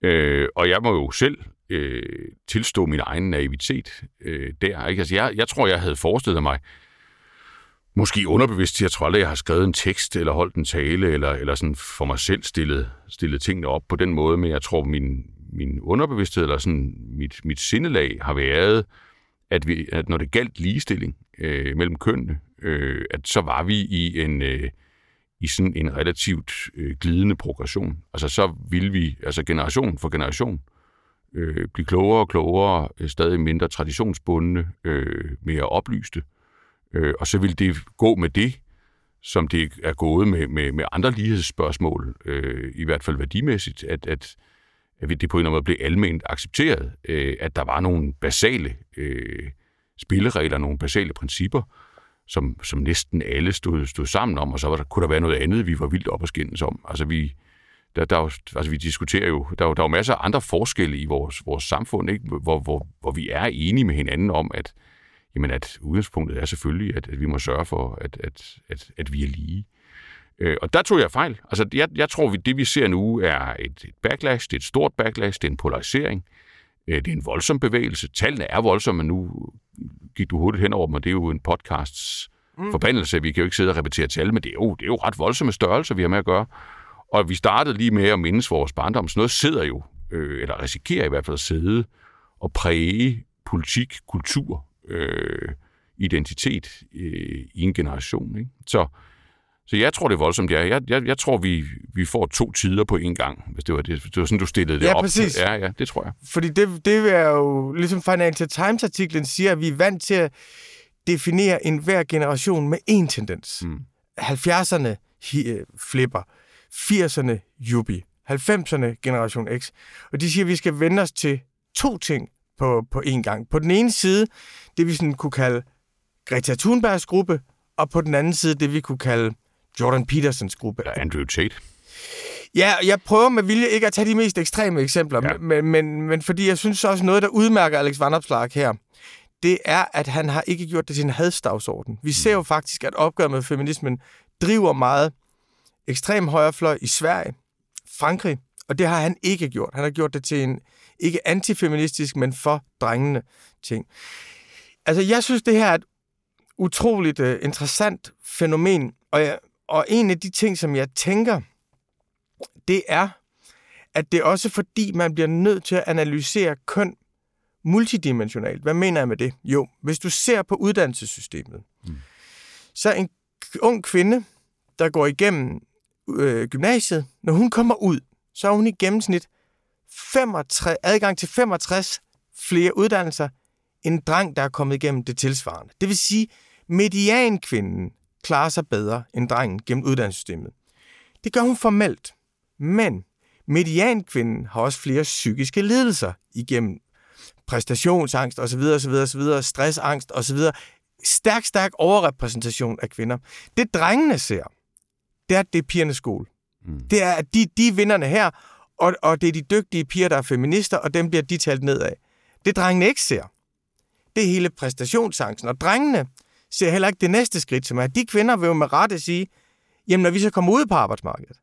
Øh, og jeg må jo selv øh, tilstå min egen naivitet øh, der. Ikke? Altså, jeg, jeg tror, jeg havde forestillet mig, måske underbevidst, jeg tror aldrig, jeg har skrevet en tekst, eller holdt en tale, eller, eller sådan for mig selv stillet, stillet tingene op på den måde, men jeg tror, min, min underbevidsthed, eller sådan mit, mit sindelag har været, at, vi, at når det galt ligestilling øh, mellem kønnene, øh, at så var vi i en... Øh, i sådan en relativt øh, glidende progression. Altså så vil vi, altså generation for generation, øh, blive klogere og klogere, øh, stadig mindre traditionsbundne, øh, mere oplyste. Øh, og så vil det gå med det, som det er gået med, med, med andre lighedsspørgsmål, øh, i hvert fald værdimæssigt, at, at, at det på en eller anden måde blev almindeligt accepteret, øh, at der var nogle basale øh, spilleregler, nogle basale principper, som, som næsten alle stod, stod sammen om, og så var der, kunne der være noget andet, vi var vildt op at skændes om. Altså vi, der, der, altså vi diskuterer jo, der, der er jo masser af andre forskelle i vores, vores samfund, ikke? Hvor, hvor, hvor vi er enige med hinanden om, at, jamen at udgangspunktet er selvfølgelig, at, at vi må sørge for, at, at, at, at vi er lige. Øh, og der tog jeg fejl. Altså jeg, jeg tror, at det vi ser nu er et, et backlash, det er et stort backlash, det er en polarisering, øh, det er en voldsom bevægelse. Tallene er voldsomme, nu gik du hurtigt hen over dem, og det er jo en podcasts mm. forbandelse. Vi kan jo ikke sidde og repetere tal, men det er, jo, det er jo ret voldsomme størrelser, vi har med at gøre. Og vi startede lige med at mindes vores barndom. Så noget sidder jo, øh, eller risikerer i hvert fald at sidde og præge politik, kultur, øh, identitet øh, i en generation. Ikke? Så, så jeg tror, det er voldsomt. Ja. Jeg, jeg, jeg tror, vi, vi får to tider på en gang, hvis det var, det, det var sådan, du stillede det ja, op. Præcis. Ja, ja, det tror jeg. Fordi det, det er jo, ligesom Financial Times-artiklen siger, at vi er vant til at definere en hver generation med én tendens. Mm. 70'erne flipper, 80'erne jubi, 90'erne generation X. Og de siger, at vi skal vende os til to ting på, på én gang. På den ene side, det vi sådan kunne kalde Greta Thunbergs gruppe, og på den anden side, det vi kunne kalde Jordan Petersons gruppe. Eller Andrew Tate. Ja, jeg prøver med vilje ikke at tage de mest ekstreme eksempler, ja. men, men, men fordi jeg synes også noget, der udmærker Alex Van Opslark her, det er, at han har ikke gjort det til en hadstavsorden. Vi ser jo faktisk, at opgøret med feminismen driver meget ekstrem højrefløj i Sverige, Frankrig, og det har han ikke gjort. Han har gjort det til en ikke antifeministisk, men for drengende ting. Altså, jeg synes, det her er et utroligt uh, interessant fænomen, og, jeg, og en af de ting, som jeg tænker, det er, at det er også fordi, man bliver nødt til at analysere køn multidimensionalt. Hvad mener jeg med det? Jo, hvis du ser på uddannelsessystemet, mm. så en ung kvinde, der går igennem øh, gymnasiet, når hun kommer ud, så har hun i gennemsnit 65, adgang til 65 flere uddannelser end en dreng, der er kommet igennem det tilsvarende. Det vil sige, mediankvinden klarer sig bedre end drengen gennem uddannelsessystemet. Det gør hun formelt, men mediankvinden har også flere psykiske lidelser igennem præstationsangst osv., osv., osv., stressangst osv. Stærk, stærk overrepræsentation af kvinder. Det drengene ser, det er, det er pigernes skole. Mm. Det er, at de, de er vinderne her, og, og det er de dygtige piger, der er feminister, og dem bliver de talt nedad. Det drengene ikke ser, det er hele præstationsangsten. Og drengene ser heller ikke det næste skridt, som er, at de kvinder vil jo med rette sige, jamen når vi så kommer ud på arbejdsmarkedet,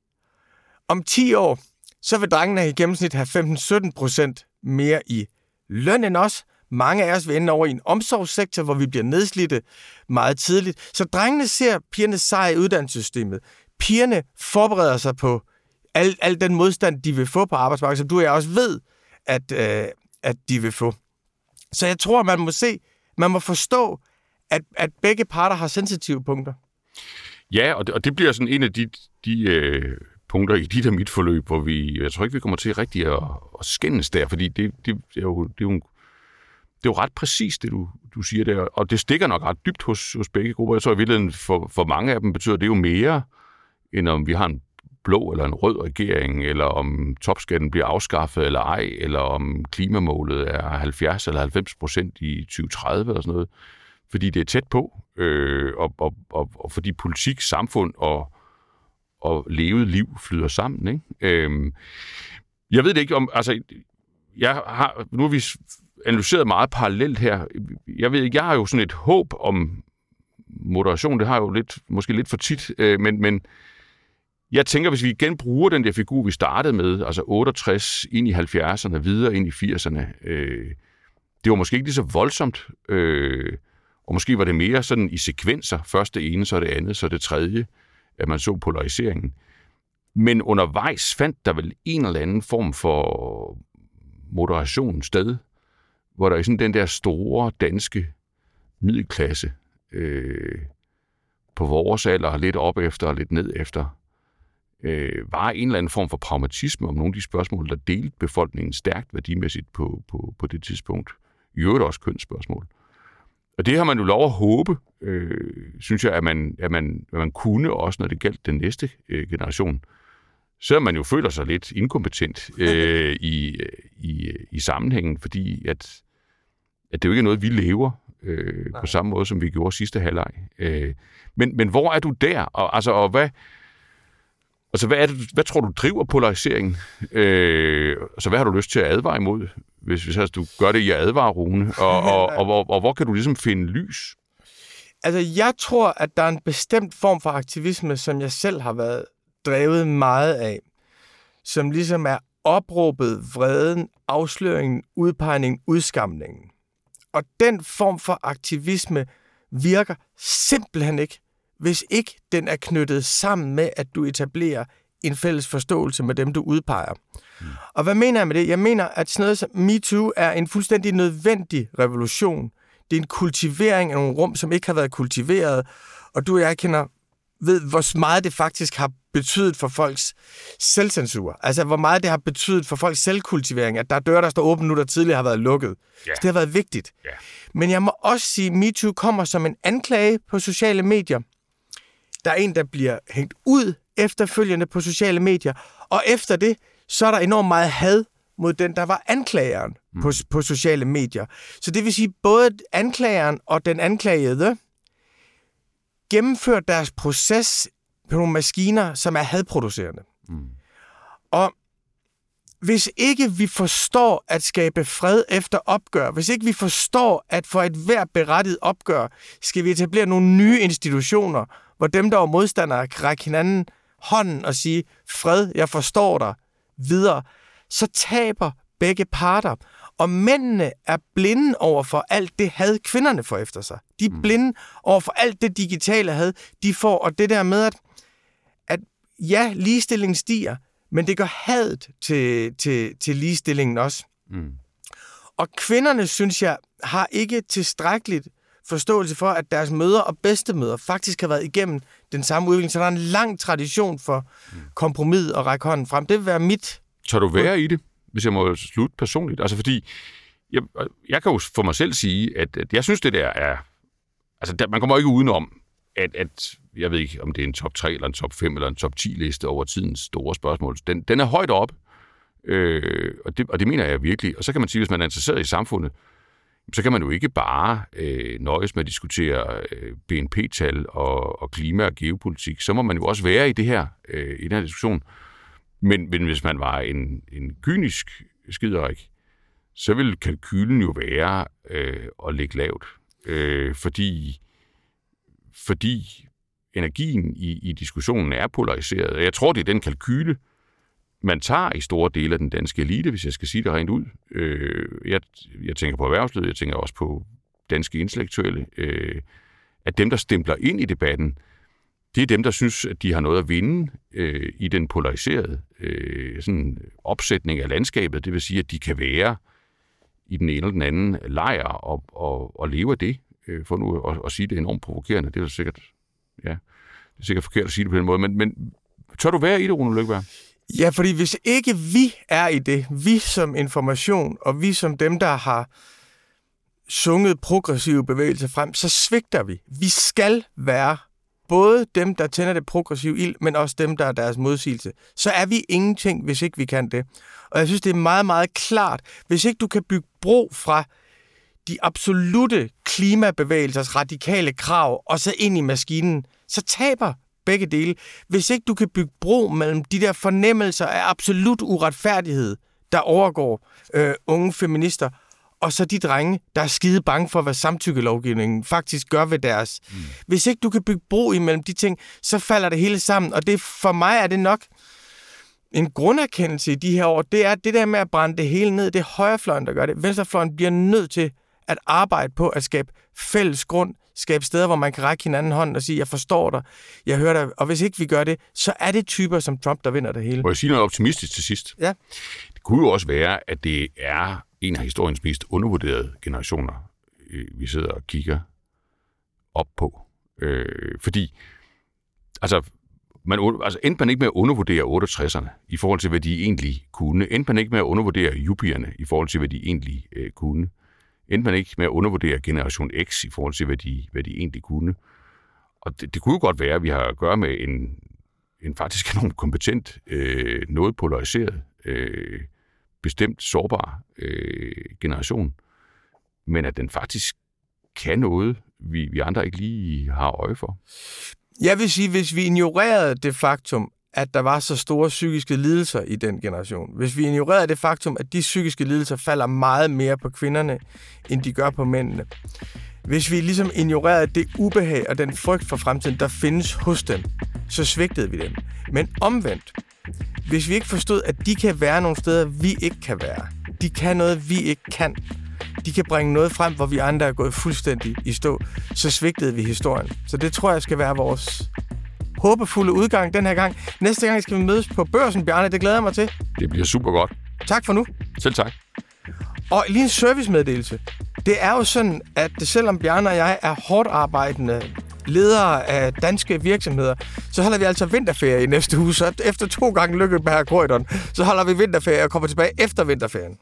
om 10 år, så vil drengene i gennemsnit have 15-17 procent mere i løn end os. Mange af os vil ende over i en omsorgssektor, hvor vi bliver nedslidte meget tidligt. Så drengene ser pigernes sejr i uddannelsessystemet. Pigerne forbereder sig på al, al den modstand, de vil få på arbejdsmarkedet, som du og jeg også ved, at, øh, at de vil få. Så jeg tror, man må se, man må forstå, at, at begge parter har sensitive punkter. Ja, og det, og det bliver sådan en af de, de øh, punkter i dit og mit forløb, hvor vi, jeg tror ikke, vi kommer til rigtig at, at skændes der, fordi det, det, det, er jo, det, er jo, det er jo ret præcist, det du, du siger der, og det stikker nok ret dybt hos, hos begge grupper. Jeg tror i virkeligheden, for, for mange af dem betyder det jo mere, end om vi har en blå eller en rød regering, eller om topskatten bliver afskaffet eller ej, eller om klimamålet er 70 eller 90 procent i 2030 eller sådan noget. Fordi det er tæt på, øh, og, og, og, og fordi politik, samfund og, og levet liv flyder sammen. Ikke? Øh, jeg ved det ikke om... Altså, jeg har, nu har vi analyseret meget parallelt her. Jeg ved ikke, jeg har jo sådan et håb om moderation. Det har jeg jo lidt, måske lidt for tit, øh, men, men jeg tænker, hvis vi igen bruger den der figur, vi startede med, altså 68 ind i 70'erne, videre ind i 80'erne, øh, det var måske ikke lige så voldsomt, øh, og måske var det mere sådan i sekvenser, først det ene, så det andet, så det tredje, at man så polariseringen. Men undervejs fandt der vel en eller anden form for moderation sted, hvor der er sådan den der store danske middelklasse øh, på vores alder, lidt op efter og lidt ned efter, øh, var en eller anden form for pragmatisme om nogle af de spørgsmål, der delte befolkningen stærkt værdimæssigt på, på, på det tidspunkt. I øvrigt også kønsspørgsmål. Og det har man jo lov at håbe, øh, synes jeg, at man, at, man, at man kunne også, når det galt den næste øh, generation. Så man jo føler sig lidt inkompetent øh, i, i, i sammenhængen, fordi at, at det jo ikke er noget, vi lever øh, på samme måde, som vi gjorde sidste halvleg. Øh, men, men hvor er du der? Og, altså, og hvad, Altså, hvad, er det, hvad tror du driver polariseringen? Øh, altså, hvad har du lyst til at advare imod, hvis, hvis altså, du gør det i at advare, Rune? Og, og, og, og, hvor, og hvor kan du ligesom finde lys? Altså, jeg tror, at der er en bestemt form for aktivisme, som jeg selv har været drevet meget af, som ligesom er opråbet vreden, afsløringen, udpegningen, udskamningen. Og den form for aktivisme virker simpelthen ikke hvis ikke den er knyttet sammen med, at du etablerer en fælles forståelse med dem, du udpeger. Mm. Og hvad mener jeg med det? Jeg mener, at sådan noget som MeToo er en fuldstændig nødvendig revolution. Det er en kultivering af nogle rum, som ikke har været kultiveret. Og du og jeg kender ved, hvor meget det faktisk har betydet for folks selvcensur. Altså, hvor meget det har betydet for folks selvkultivering, at der er døre, der står åbne nu, der tidligere har været lukket. Yeah. Så det har været vigtigt. Yeah. Men jeg må også sige, at MeToo kommer som en anklage på sociale medier. Der er en, der bliver hængt ud efterfølgende på sociale medier, og efter det, så er der enormt meget had mod den, der var anklageren mm. på, på sociale medier. Så det vil sige, både anklageren og den anklagede gennemfører deres proces på nogle maskiner, som er hadproducerende. Mm. Og hvis ikke vi forstår at skabe fred efter opgør, hvis ikke vi forstår, at for et hver berettiget opgør, skal vi etablere nogle nye institutioner, hvor dem, der var modstandere, kan række hinanden hånden og sige, fred, jeg forstår dig, videre, så taber begge parter. Og mændene er blinde over for alt det had, kvinderne får efter sig. De er mm. blinde over for alt det digitale had, de får. Og det der med, at, at ja, ligestillingen stiger, men det gør hadet til, til, til ligestillingen også. Mm. Og kvinderne, synes jeg, har ikke tilstrækkeligt forståelse for, at deres møder og bedstemøder faktisk har været igennem den samme udvikling. Så der er en lang tradition for kompromis og række hånden frem. Det vil være mit... Tør du være i det, hvis jeg må slutte personligt? Altså fordi, jeg, jeg kan jo for mig selv sige, at, at jeg synes, det der er... Altså, der, man kommer ikke udenom, at, at jeg ved ikke, om det er en top 3 eller en top 5 eller en top 10 liste over tidens store spørgsmål. Den, den er højt op, øh, og, det, og det mener jeg virkelig. Og så kan man sige, hvis man er interesseret i samfundet, så kan man jo ikke bare øh, nøjes med at diskutere øh, BNP-tal og, og klima og geopolitik. Så må man jo også være i det her, øh, i den her diskussion. Men, men hvis man var en, en kynisk skiderik, så ville kalkylen jo være øh, at ligge lavt. Øh, fordi, fordi energien i, i diskussionen er polariseret. Jeg tror, det er den kalkyle, man tager i store dele af den danske elite, hvis jeg skal sige det rent ud. Øh, jeg, jeg tænker på erhvervslivet, jeg tænker også på danske intellektuelle, øh, at dem, der stempler ind i debatten, det er dem, der synes, at de har noget at vinde øh, i den polariserede øh, sådan opsætning af landskabet. Det vil sige, at de kan være i den ene eller den anden lejr og, og, og leve af det. Øh, for nu at, at sige det enormt provokerende, det er sikkert, ja, det er sikkert forkert at sige det på den måde, men, men tør du være i det, Rune Lykkeberg? Ja, fordi hvis ikke vi er i det, vi som information, og vi som dem, der har sunget progressive bevægelser frem, så svigter vi. Vi skal være både dem, der tænder det progressive ild, men også dem, der er deres modsigelse. Så er vi ingenting, hvis ikke vi kan det. Og jeg synes, det er meget, meget klart. Hvis ikke du kan bygge bro fra de absolute klimabevægelsers radikale krav, og så ind i maskinen, så taber begge dele. Hvis ikke du kan bygge bro mellem de der fornemmelser af absolut uretfærdighed, der overgår øh, unge feminister, og så de drenge, der er skide bange for, hvad samtykkelovgivningen faktisk gør ved deres. Mm. Hvis ikke du kan bygge bro imellem de ting, så falder det hele sammen. Og det for mig er det nok en grunderkendelse i de her år, det er det der med at brænde det hele ned. Det er højrefløjen, der gør det. Venstrefløjen bliver nødt til at arbejde på at skabe fælles grund, skabe steder, hvor man kan række hinanden hånden og sige, jeg forstår dig, jeg hører dig. Og hvis ikke vi gør det, så er det typer som Trump, der vinder det hele. Må jeg sige noget optimistisk til sidst? Ja. Det kunne jo også være, at det er en af historiens mest undervurderede generationer, øh, vi sidder og kigger op på. Øh, fordi, altså, man, altså endte man ikke med at undervurdere 68'erne i forhold til, hvad de egentlig kunne. Endte man ikke med at undervurdere jubierne i forhold til, hvad de egentlig øh, kunne. Endte man ikke med at undervurdere Generation X i forhold til, hvad de, hvad de egentlig kunne. Og det, det kunne jo godt være, at vi har at gøre med en, en faktisk enormt kompetent, øh, noget polariseret, øh, bestemt sårbar øh, generation, men at den faktisk kan noget, vi, vi andre ikke lige har øje for. Jeg vil sige, hvis vi ignorerede det faktum, at der var så store psykiske lidelser i den generation. Hvis vi ignorerede det faktum, at de psykiske lidelser falder meget mere på kvinderne, end de gør på mændene. Hvis vi ligesom ignorerede det ubehag og den frygt for fremtiden, der findes hos dem, så svigtede vi dem. Men omvendt, hvis vi ikke forstod, at de kan være nogle steder, vi ikke kan være. De kan noget, vi ikke kan. De kan bringe noget frem, hvor vi andre er gået fuldstændig i stå. Så svigtede vi historien. Så det tror jeg skal være vores håbefulde udgang den her gang. Næste gang skal vi mødes på børsen, Bjarne. Det glæder jeg mig til. Det bliver super godt. Tak for nu. Selv tak. Og lige en servicemeddelelse. Det er jo sådan, at selvom Bjarne og jeg er hårdt arbejdende ledere af danske virksomheder, så holder vi altså vinterferie i næste uge. Så efter to gange lykke på Corridon, så holder vi vinterferie og kommer tilbage efter vinterferien.